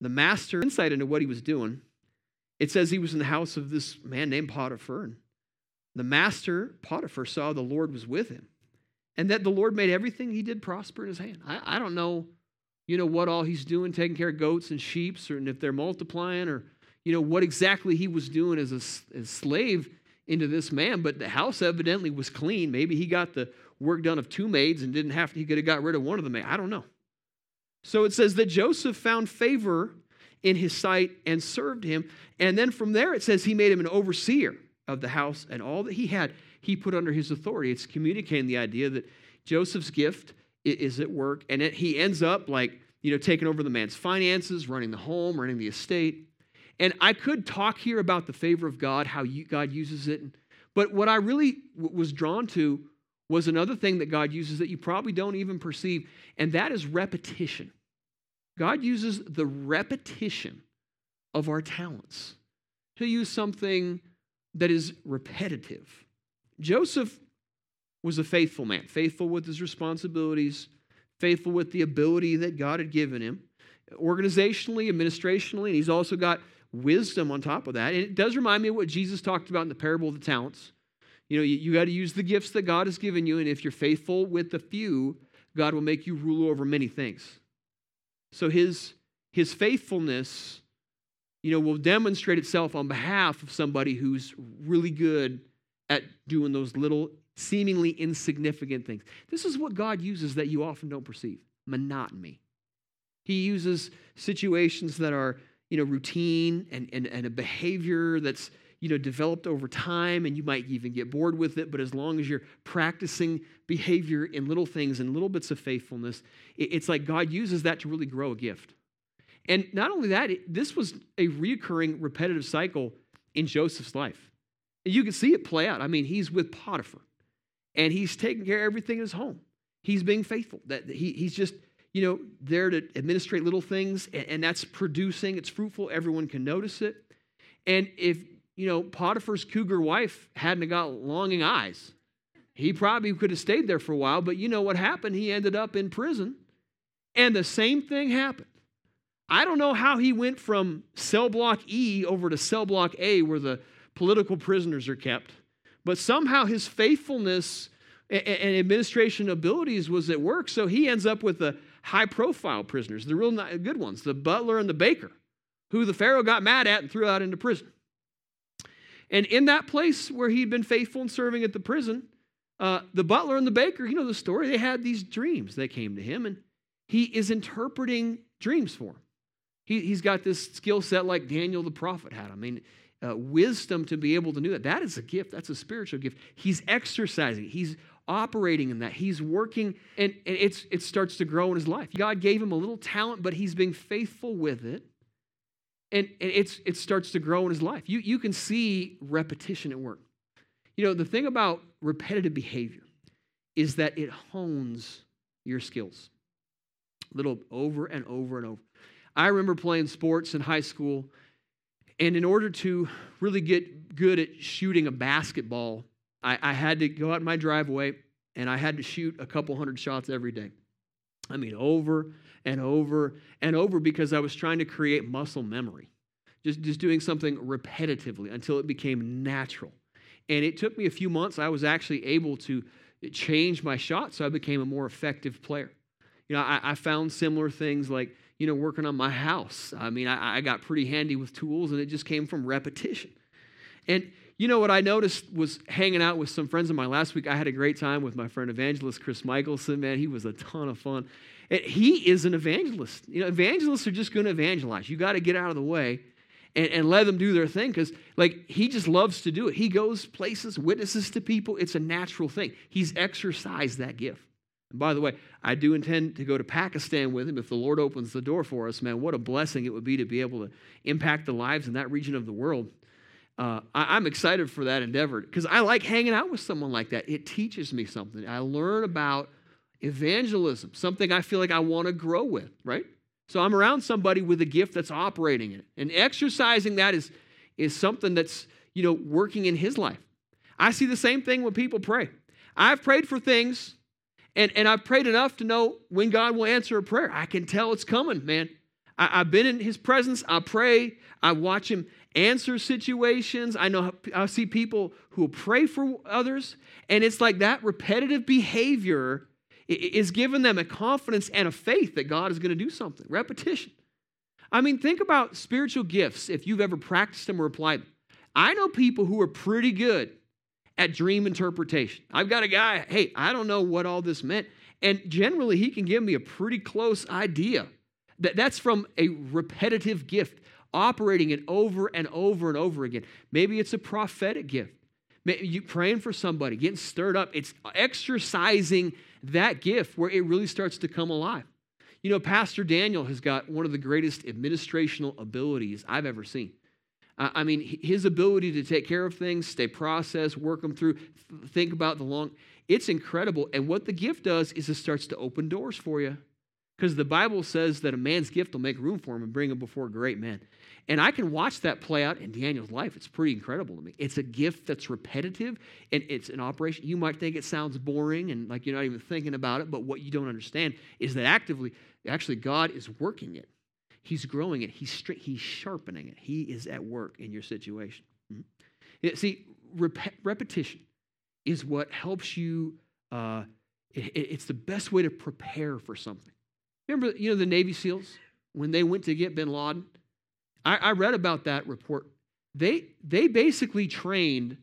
The master insight into what he was doing, it says he was in the house of this man named Potiphar. And the master, Potiphar, saw the Lord was with him and that the Lord made everything he did prosper in his hand. I, I don't know, you know, what all he's doing, taking care of goats and sheep, or if they're multiplying, or, you know, what exactly he was doing as a as slave into this man, but the house evidently was clean. Maybe he got the work done of two maids and didn't have to, he could have got rid of one of the maids. I don't know. So it says that Joseph found favor in his sight and served him. And then from there it says he made him an overseer of the house and all that he had he put under his authority. It's communicating the idea that Joseph's gift is at work, and it, he ends up like, you know, taking over the man's finances, running the home, running the estate. And I could talk here about the favor of God, how you, God uses it. But what I really w- was drawn to was another thing that God uses that you probably don't even perceive, and that is repetition. God uses the repetition of our talents. He'll use something that is repetitive. Joseph was a faithful man, faithful with his responsibilities, faithful with the ability that God had given him, organizationally, administrationally, and he's also got wisdom on top of that. And it does remind me of what Jesus talked about in the parable of the talents. You know, you, you got to use the gifts that God has given you, and if you're faithful with the few, God will make you rule over many things. So his his faithfulness, you know, will demonstrate itself on behalf of somebody who's really good at doing those little, seemingly insignificant things. This is what God uses that you often don't perceive monotony. He uses situations that are, you know, routine and, and, and a behavior that's, you know, developed over time, and you might even get bored with it. But as long as you're practicing behavior in little things and little bits of faithfulness, it's like God uses that to really grow a gift. And not only that, it, this was a reoccurring, repetitive cycle in Joseph's life. You can see it play out. I mean, he's with Potiphar and he's taking care of everything in his home. He's being faithful. That he, he's just, you know, there to administrate little things and, and that's producing, it's fruitful. Everyone can notice it. And if, you know, Potiphar's cougar wife hadn't got longing eyes, he probably could have stayed there for a while, but you know what happened? He ended up in prison. And the same thing happened. I don't know how he went from cell block E over to cell block A, where the political prisoners are kept. But somehow his faithfulness and administration abilities was at work, so he ends up with the high profile prisoners, the real good ones, the butler and the baker, who the Pharaoh got mad at and threw out into prison. And in that place where he'd been faithful and serving at the prison, uh, the butler and the baker, you know the story, they had these dreams. that came to him, and he is interpreting dreams for them. He, he's got this skill set like Daniel the prophet had. I mean, uh, wisdom to be able to do that. That is a gift. That's a spiritual gift. He's exercising. He's operating in that. He's working, and, and it's, it starts to grow in his life. God gave him a little talent, but he's being faithful with it. And, and it's, it starts to grow in his life. You, you can see repetition at work. You know, the thing about repetitive behavior is that it hones your skills. Little over and over and over. I remember playing sports in high school, and in order to really get good at shooting a basketball, I, I had to go out in my driveway and I had to shoot a couple hundred shots every day. I mean, over and over and over because I was trying to create muscle memory, just, just doing something repetitively until it became natural. And it took me a few months. I was actually able to change my shot so I became a more effective player. You know, I, I found similar things like, you know, working on my house. I mean, I, I got pretty handy with tools and it just came from repetition. And you know what I noticed was hanging out with some friends of mine last week. I had a great time with my friend evangelist Chris Michelson. Man, he was a ton of fun. And he is an evangelist. You know, evangelists are just going to evangelize. You got to get out of the way and, and let them do their thing because, like, he just loves to do it. He goes places, witnesses to people. It's a natural thing. He's exercised that gift. And by the way, I do intend to go to Pakistan with him if the Lord opens the door for us, man. What a blessing it would be to be able to impact the lives in that region of the world uh, I, am excited for that endeavor because I like hanging out with someone like that. It teaches me something. I learn about evangelism, something I feel like I want to grow with, right? So I'm around somebody with a gift that's operating in it. And exercising that is, is something that's, you know, working in his life. I see the same thing when people pray. I've prayed for things and, and I've prayed enough to know when God will answer a prayer. I can tell it's coming, man. I, have been in his presence. I pray. I watch him answer situations. I know I see people who pray for others, and it's like that repetitive behavior is giving them a confidence and a faith that God is going to do something. Repetition. I mean, think about spiritual gifts if you've ever practiced them or applied them. I know people who are pretty good at dream interpretation. I've got a guy, hey, I don't know what all this meant. And generally, he can give me a pretty close idea. That, that's from a repetitive gift operating it over and over and over again. Maybe it's a prophetic gift. Maybe you praying for somebody, getting stirred up. It's exercising that gift where it really starts to come alive. You know, Pastor Daniel has got one of the greatest administrational abilities I've ever seen. I mean, his ability to take care of things, stay processed, work them through, think about the long, it's incredible. And what the gift does is it starts to open doors for you. Because the Bible says that a man's gift will make room for him and bring him before great men. And I can watch that play out in Daniel's life. It's pretty incredible to me. It's a gift that's repetitive and it's an operation. You might think it sounds boring and like you're not even thinking about it, but what you don't understand is that actively, actually, God is working it. He's growing it. He's, he's sharpening it. He is at work in your situation. Mm-hmm. See, rep- repetition is what helps you, uh, it, it's the best way to prepare for something. Remember, you know, the Navy SEALs, when they went to get bin Laden? I, I read about that report. They, they basically trained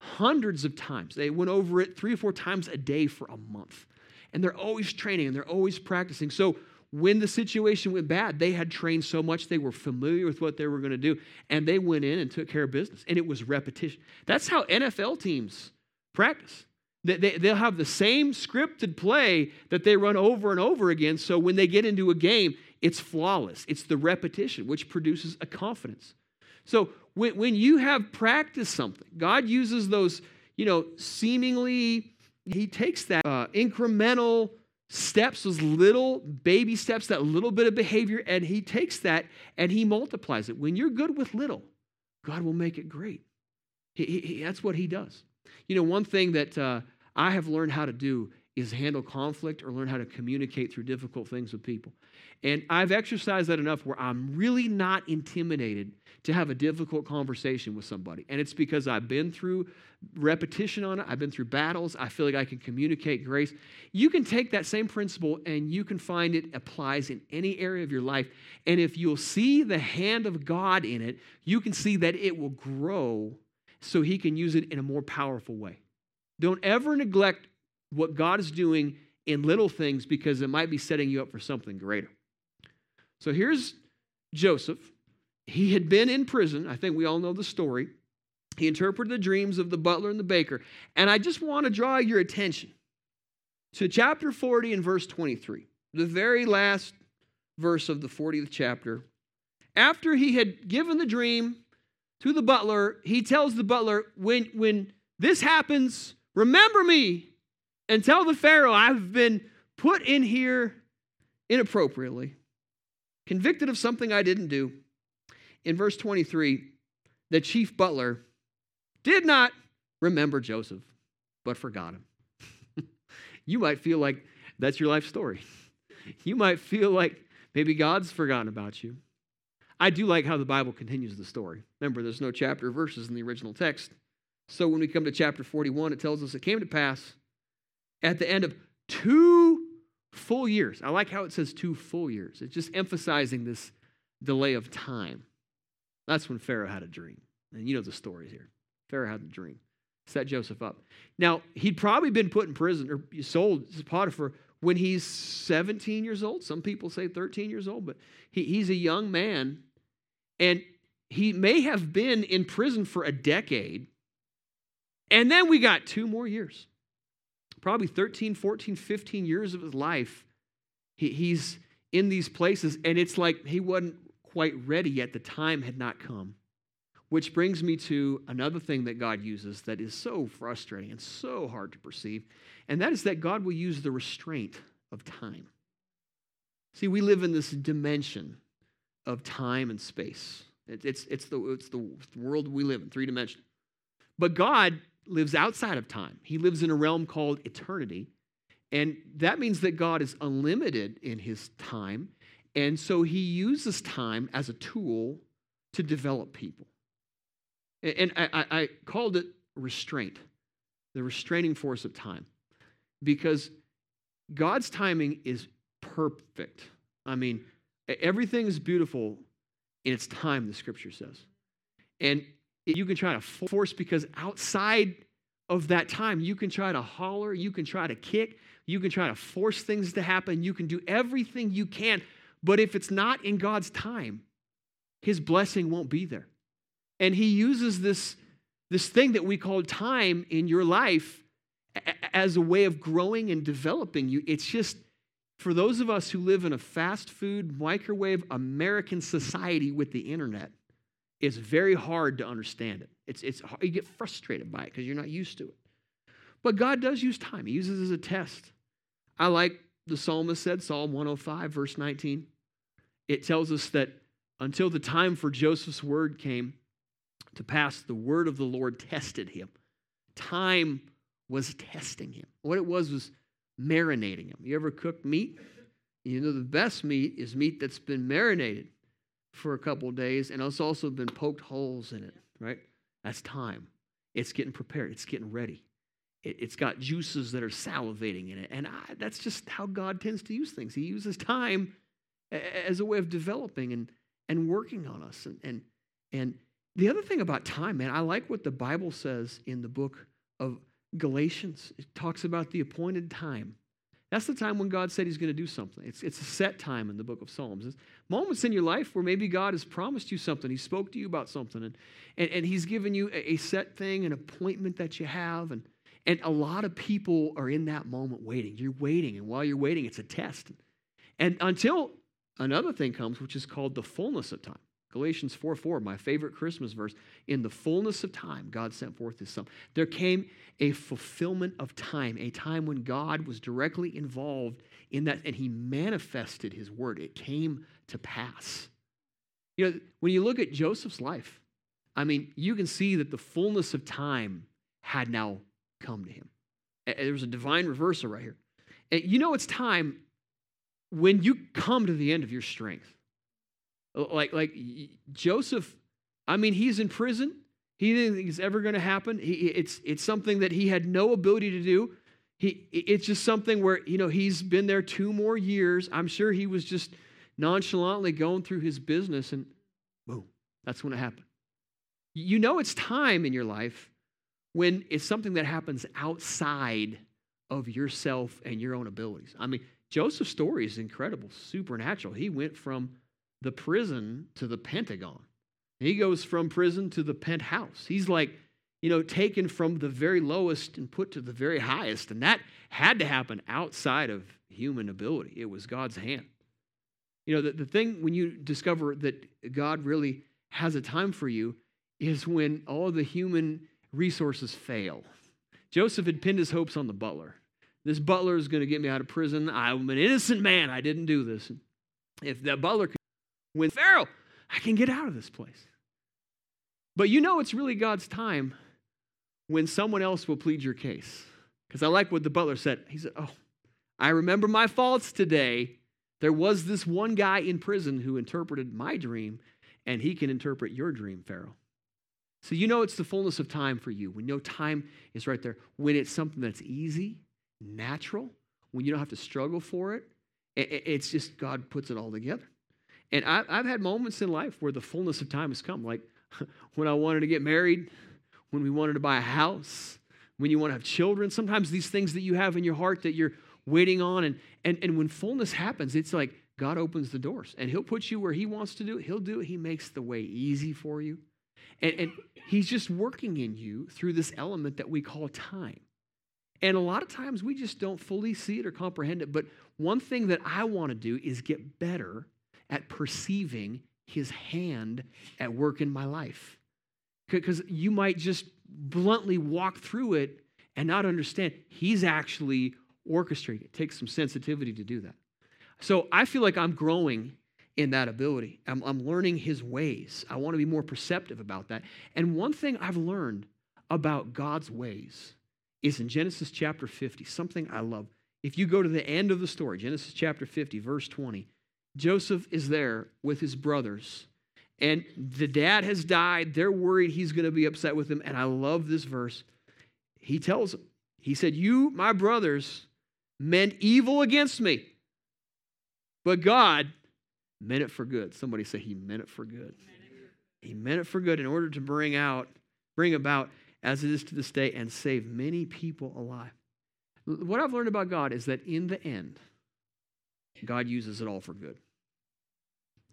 hundreds of times. They went over it three or four times a day for a month. And they're always training and they're always practicing. So when the situation went bad, they had trained so much they were familiar with what they were going to do. And they went in and took care of business. And it was repetition. That's how NFL teams practice. They, they'll have the same scripted play that they run over and over again. So when they get into a game, it's flawless. It's the repetition, which produces a confidence. So when, when you have practiced something, God uses those, you know, seemingly, He takes that uh, incremental steps, those little baby steps, that little bit of behavior, and He takes that and He multiplies it. When you're good with little, God will make it great. He, he, that's what He does. You know, one thing that uh, I have learned how to do is handle conflict or learn how to communicate through difficult things with people. And I've exercised that enough where I'm really not intimidated to have a difficult conversation with somebody. And it's because I've been through repetition on it, I've been through battles, I feel like I can communicate grace. You can take that same principle and you can find it applies in any area of your life. And if you'll see the hand of God in it, you can see that it will grow so He can use it in a more powerful way. Don't ever neglect what God is doing in little things because it might be setting you up for something greater. So here's Joseph. He had been in prison. I think we all know the story. He interpreted the dreams of the butler and the baker. And I just want to draw your attention to chapter 40 and verse 23, the very last verse of the 40th chapter. after he had given the dream to the butler, he tells the butler, when, when this happens, remember me and tell the Pharaoh I've been put in here inappropriately, convicted of something I didn't do. In verse 23, the chief butler did not remember Joseph, but forgot him. [LAUGHS] you might feel like that's your life story. You might feel like maybe God's forgotten about you. I do like how the Bible continues the story. Remember, there's no chapter verses in the original text. So when we come to chapter 41, it tells us it came to pass at the end of two full years. I like how it says two full years. It's just emphasizing this delay of time. That's when Pharaoh had a dream. And you know the stories here. Pharaoh had the dream, set Joseph up. Now, he'd probably been put in prison or sold to Potiphar when he's 17 years old. Some people say 13 years old, but he, he's a young man. And he may have been in prison for a decade. And then we got two more years. Probably 13, 14, 15 years of his life. He, he's in these places, and it's like he wasn't quite ready yet. The time had not come. Which brings me to another thing that God uses that is so frustrating and so hard to perceive, and that is that God will use the restraint of time. See, we live in this dimension of time and space. it's, it's, the, it's the world we live in, three dimension. But God lives outside of time, He lives in a realm called eternity. And that means that God is unlimited in His time. And so He uses time as a tool to develop people. And I, I called it restraint, the restraining force of time, because God's timing is perfect. I mean, everything is beautiful in its time, the scripture says. And you can try to force because outside of that time, you can try to holler, you can try to kick, you can try to force things to happen, you can do everything you can. But if it's not in God's time, his blessing won't be there. And he uses this, this thing that we call time in your life as a way of growing and developing you. It's just for those of us who live in a fast food, microwave American society with the internet, it's very hard to understand it. It's, it's, you get frustrated by it because you're not used to it. But God does use time, He uses it as a test. I like the psalmist said, Psalm 105, verse 19. It tells us that until the time for Joseph's word came, to pass, the word of the Lord tested him. Time was testing him. What it was was marinating him. You ever cooked meat? You know, the best meat is meat that's been marinated for a couple days and it's also been poked holes in it, right? That's time. It's getting prepared, it's getting ready. It, has got juices that are salivating in it. And I, that's just how God tends to use things. He uses time as a way of developing and, and working on us. And, and, and the other thing about time, man, I like what the Bible says in the book of Galatians. It talks about the appointed time. That's the time when God said He's going to do something. It's, it's a set time in the book of Psalms. Moments in your life where maybe God has promised you something. He spoke to you about something, and, and, and He's given you a, a set thing, an appointment that you have. And, and a lot of people are in that moment waiting. You're waiting, and while you're waiting, it's a test. And until another thing comes, which is called the fullness of time. Galatians 4 4, my favorite Christmas verse. In the fullness of time, God sent forth his son. There came a fulfillment of time, a time when God was directly involved in that and he manifested his word. It came to pass. You know, when you look at Joseph's life, I mean, you can see that the fullness of time had now come to him. There's a divine reversal right here. And you know, it's time when you come to the end of your strength. Like, like Joseph, I mean, he's in prison. He didn't think it's ever going to happen. He, it's, it's something that he had no ability to do. He, it's just something where, you know, he's been there two more years. I'm sure he was just nonchalantly going through his business and boom, that's when it happened. You know, it's time in your life when it's something that happens outside of yourself and your own abilities. I mean, Joseph's story is incredible, supernatural. He went from the prison to the Pentagon. He goes from prison to the penthouse. He's like, you know, taken from the very lowest and put to the very highest. And that had to happen outside of human ability. It was God's hand. You know, the, the thing when you discover that God really has a time for you is when all the human resources fail. Joseph had pinned his hopes on the butler. This butler is going to get me out of prison. I'm an innocent man. I didn't do this. If that butler could win Pharaoh, I can get out of this place. But you know it's really God's time when someone else will plead your case. Because I like what the butler said. He said, Oh, I remember my faults today. There was this one guy in prison who interpreted my dream, and he can interpret your dream, Pharaoh. So you know it's the fullness of time for you. When know time is right there. When it's something that's easy, natural, when you don't have to struggle for it, it's just God puts it all together. And I've had moments in life where the fullness of time has come, like [LAUGHS] when I wanted to get married, when we wanted to buy a house, when you want to have children. Sometimes these things that you have in your heart that you're waiting on, and, and, and when fullness happens, it's like God opens the doors and He'll put you where He wants to do it. He'll do it. He makes the way easy for you. And, and He's just working in you through this element that we call time. And a lot of times we just don't fully see it or comprehend it. But one thing that I want to do is get better at perceiving his hand at work in my life. Because you might just bluntly walk through it and not understand he's actually orchestrating it. it takes some sensitivity to do that. So I feel like I'm growing in that ability. I'm, I'm learning his ways. I want to be more perceptive about that. And one thing I've learned about God's ways is in Genesis chapter 50, something I love. If you go to the end of the story, Genesis chapter 50, verse 20, Joseph is there with his brothers, and the dad has died. They're worried he's going to be upset with them. And I love this verse. He tells them, He said, You, my brothers, meant evil against me, but God meant it for good. Somebody say, He meant it for good. He meant it for good in order to bring out, bring about as it is to this day and save many people alive. What I've learned about God is that in the end, God uses it all for good.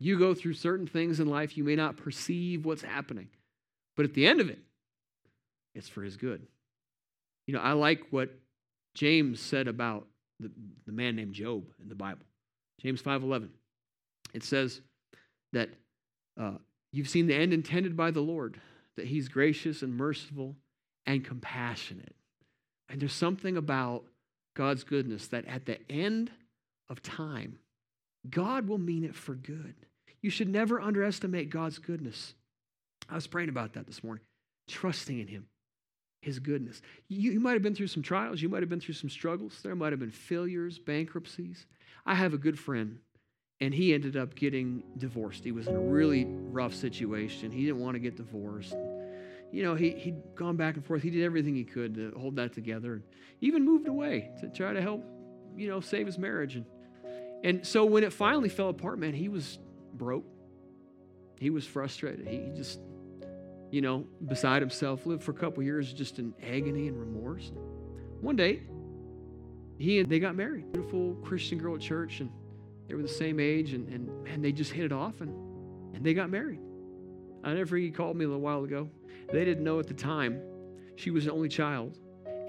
You go through certain things in life, you may not perceive what's happening, but at the end of it, it's for his good. You know, I like what James said about the, the man named Job in the Bible. James 5:11. It says that uh, you've seen the end intended by the Lord, that he's gracious and merciful and compassionate. And there's something about God's goodness that at the end of time, God will mean it for good. You should never underestimate God's goodness. I was praying about that this morning, trusting in Him, His goodness. You, you might have been through some trials, you might have been through some struggles, there might have been failures, bankruptcies. I have a good friend, and he ended up getting divorced. He was in a really rough situation. He didn't want to get divorced. You know, he, he'd gone back and forth. He did everything he could to hold that together. And even moved away to try to help, you know, save his marriage. And and so when it finally fell apart, man, he was broke. He was frustrated. He just, you know, beside himself, lived for a couple years just in agony and remorse. One day, he and they got married. Beautiful Christian girl at church, and they were the same age, and, and man, they just hit it off, and, and they got married. I never he called me a little while ago. They didn't know at the time she was the only child.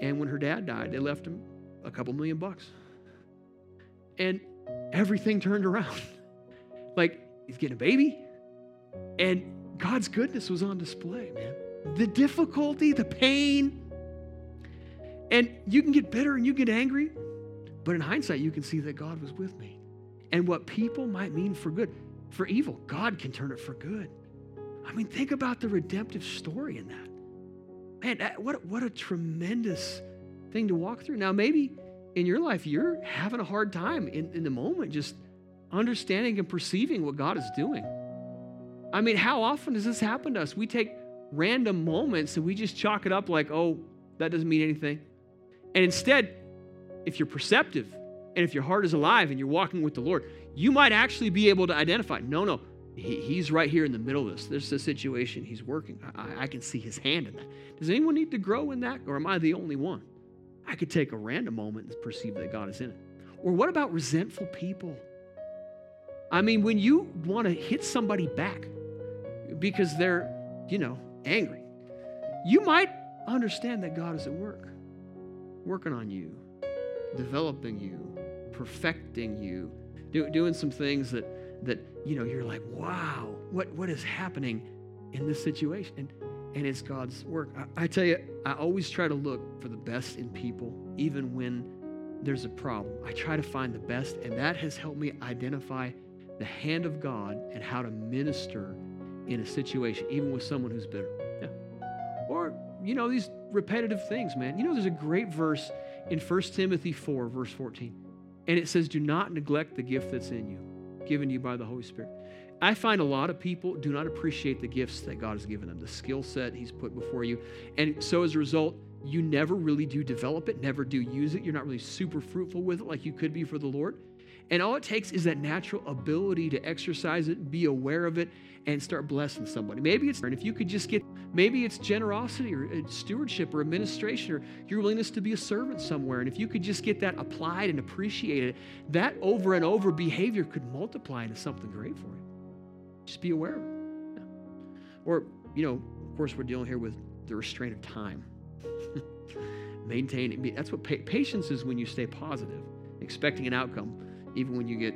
And when her dad died, they left him a couple million bucks. And everything turned around. [LAUGHS] like, he's getting a baby, and God's goodness was on display, man. The difficulty, the pain. And you can get bitter and you get angry, but in hindsight, you can see that God was with me. And what people might mean for good, for evil, God can turn it for good. I mean, think about the redemptive story in that. Man, what, what a tremendous thing to walk through. Now, maybe in your life, you're having a hard time in, in the moment just understanding and perceiving what God is doing. I mean, how often does this happen to us? We take random moments and we just chalk it up like, oh, that doesn't mean anything. And instead, if you're perceptive and if your heart is alive and you're walking with the Lord, you might actually be able to identify no, no, he, he's right here in the middle of this. There's a situation he's working. I, I can see his hand in that. Does anyone need to grow in that, or am I the only one? I could take a random moment and perceive that God is in it. Or what about resentful people? I mean, when you want to hit somebody back because they're, you know, angry, you might understand that God is at work, working on you, developing you, perfecting you, do, doing some things that that you know you're like, wow, what what is happening in this situation? And and it's God's work. I, I tell you, I always try to look for the best in people, even when there's a problem. I try to find the best, and that has helped me identify the hand of God and how to minister in a situation, even with someone who's bitter. Yeah. Or, you know, these repetitive things, man. You know, there's a great verse in 1 Timothy 4, verse 14, and it says, Do not neglect the gift that's in you, given to you by the Holy Spirit. I find a lot of people do not appreciate the gifts that God has given them, the skill set He's put before you. And so as a result, you never really do develop it, never do use it. You're not really super fruitful with it like you could be for the Lord. And all it takes is that natural ability to exercise it, be aware of it, and start blessing somebody. Maybe it's, and if you could just get, maybe it's generosity or uh, stewardship or administration or your willingness to be a servant somewhere. And if you could just get that applied and appreciated, that over and over behavior could multiply into something great for you. Just be aware of it. Yeah. Or, you know, of course, we're dealing here with the restraint of time. [LAUGHS] Maintain, that's what pa- patience is when you stay positive, expecting an outcome even when you get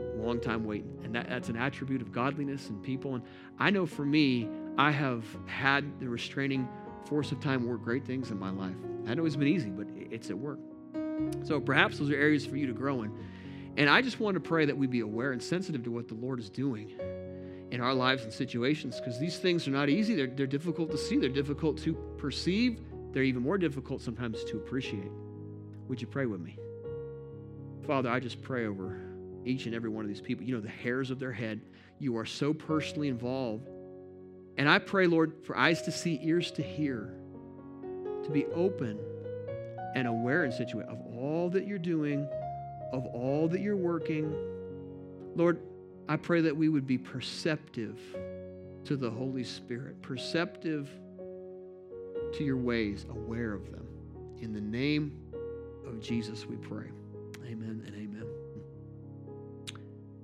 a long time waiting. And that, that's an attribute of godliness and people. And I know for me, I have had the restraining force of time work great things in my life. I know it's been easy, but it's at work. So perhaps those are areas for you to grow in. And I just want to pray that we be aware and sensitive to what the Lord is doing in our lives and situations because these things are not easy. They're, they're difficult to see, they're difficult to perceive, they're even more difficult sometimes to appreciate. Would you pray with me? Father, I just pray over each and every one of these people. You know the hairs of their head. You are so personally involved. And I pray, Lord, for eyes to see, ears to hear, to be open and aware and situation of all that you're doing, of all that you're working. Lord, I pray that we would be perceptive to the Holy Spirit, perceptive to your ways, aware of them. In the name of Jesus, we pray. Amen and amen.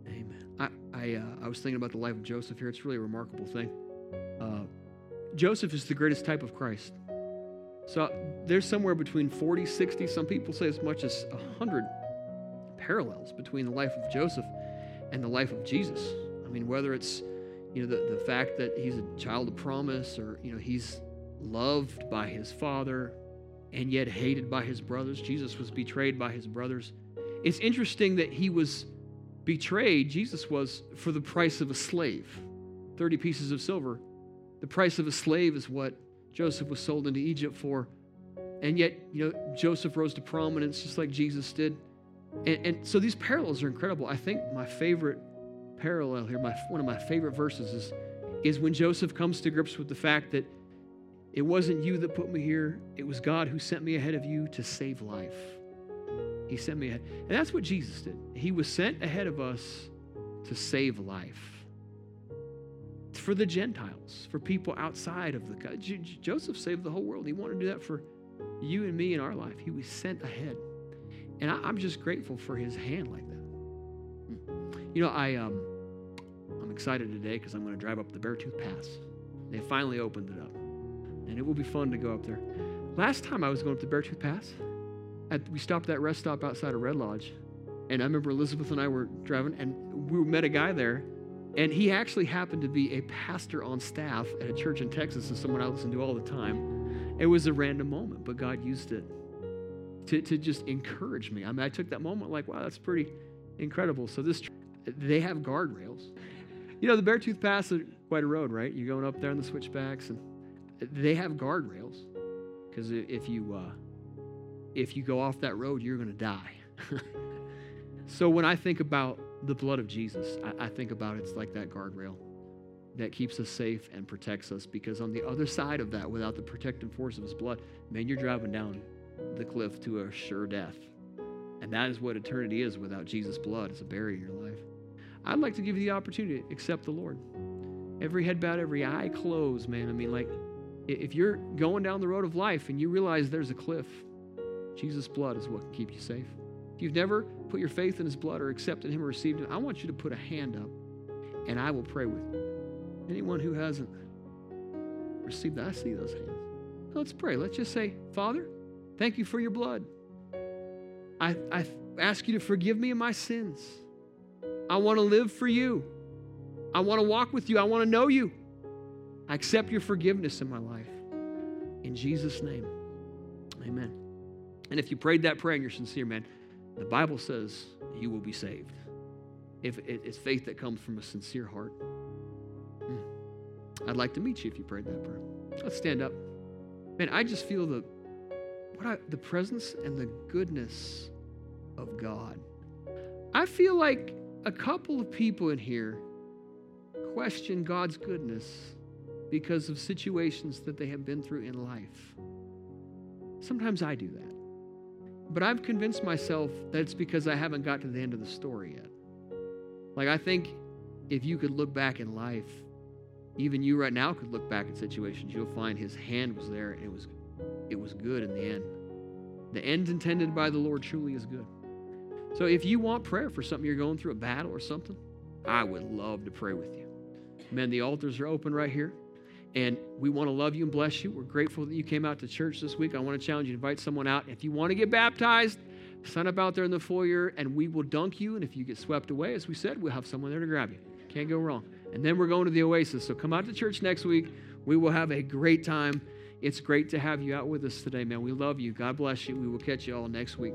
Amen. I I, uh, I was thinking about the life of Joseph here. It's really a remarkable thing. Uh, Joseph is the greatest type of Christ. So there's somewhere between 40, 60, some people say as much as 100 parallels between the life of Joseph and the life of Jesus. I mean, whether it's you know the, the fact that he's a child of promise or you know he's loved by his father and yet hated by his brothers. Jesus was betrayed by his brothers. It's interesting that he was betrayed, Jesus was, for the price of a slave 30 pieces of silver. The price of a slave is what Joseph was sold into Egypt for. And yet, you know, Joseph rose to prominence just like Jesus did. And, and so these parallels are incredible. I think my favorite parallel here, my, one of my favorite verses is, is when Joseph comes to grips with the fact that it wasn't you that put me here, it was God who sent me ahead of you to save life. He sent me ahead. And that's what Jesus did. He was sent ahead of us to save life. For the Gentiles, for people outside of the God. Joseph saved the whole world. He wanted to do that for you and me in our life. He was sent ahead. And I, am just grateful for his hand like that. You know, I um I'm excited today because I'm going to drive up the Beartooth Pass. They finally opened it up. And it will be fun to go up there. Last time I was going up the Beartooth Pass, at, we stopped at that rest stop outside of Red Lodge. And I remember Elizabeth and I were driving, and we met a guy there. And he actually happened to be a pastor on staff at a church in Texas, and someone I listen to all the time. It was a random moment, but God used it to, to just encourage me. I mean, I took that moment like, wow, that's pretty incredible. So this, they have guardrails. You know, the Beartooth Pass is quite a road, right? You're going up there on the switchbacks, and they have guardrails because if you uh, if you go off that road, you're going to die. [LAUGHS] so when I think about the blood of Jesus, I, I think about it's like that guardrail that keeps us safe and protects us because on the other side of that, without the protecting force of his blood, man, you're driving down the cliff to a sure death. And that is what eternity is without Jesus' blood. It's a barrier in your life. I'd like to give you the opportunity to accept the Lord. Every head bowed, every eye closed, man. I mean, like, if you're going down the road of life and you realize there's a cliff, Jesus' blood is what can keep you safe. If you've never put your faith in his blood or accepted him or received him, I want you to put a hand up and I will pray with you. Anyone who hasn't received that, I see those hands. Let's pray. Let's just say, Father, thank you for your blood. I, I ask you to forgive me of my sins. I want to live for you. I want to walk with you. I want to know you. I accept your forgiveness in my life. In Jesus' name, amen. And if you prayed that prayer and you're sincere, man, the Bible says you will be saved. If it's faith that comes from a sincere heart. Hmm. I'd like to meet you if you prayed that prayer. Let's stand up. Man, I just feel the what I, the presence and the goodness of God. I feel like a couple of people in here question God's goodness because of situations that they have been through in life. Sometimes I do that. But I've convinced myself that it's because I haven't got to the end of the story yet. Like, I think if you could look back in life, even you right now could look back at situations, you'll find his hand was there and it was it was good in the end. The end intended by the Lord truly is good. So if you want prayer for something you're going through, a battle or something, I would love to pray with you. Man, the altars are open right here. And we want to love you and bless you. We're grateful that you came out to church this week. I want to challenge you to invite someone out. If you want to get baptized, sign up out there in the foyer and we will dunk you. And if you get swept away, as we said, we'll have someone there to grab you. Can't go wrong. And then we're going to the Oasis. So come out to church next week. We will have a great time. It's great to have you out with us today, man. We love you. God bless you. We will catch you all next week.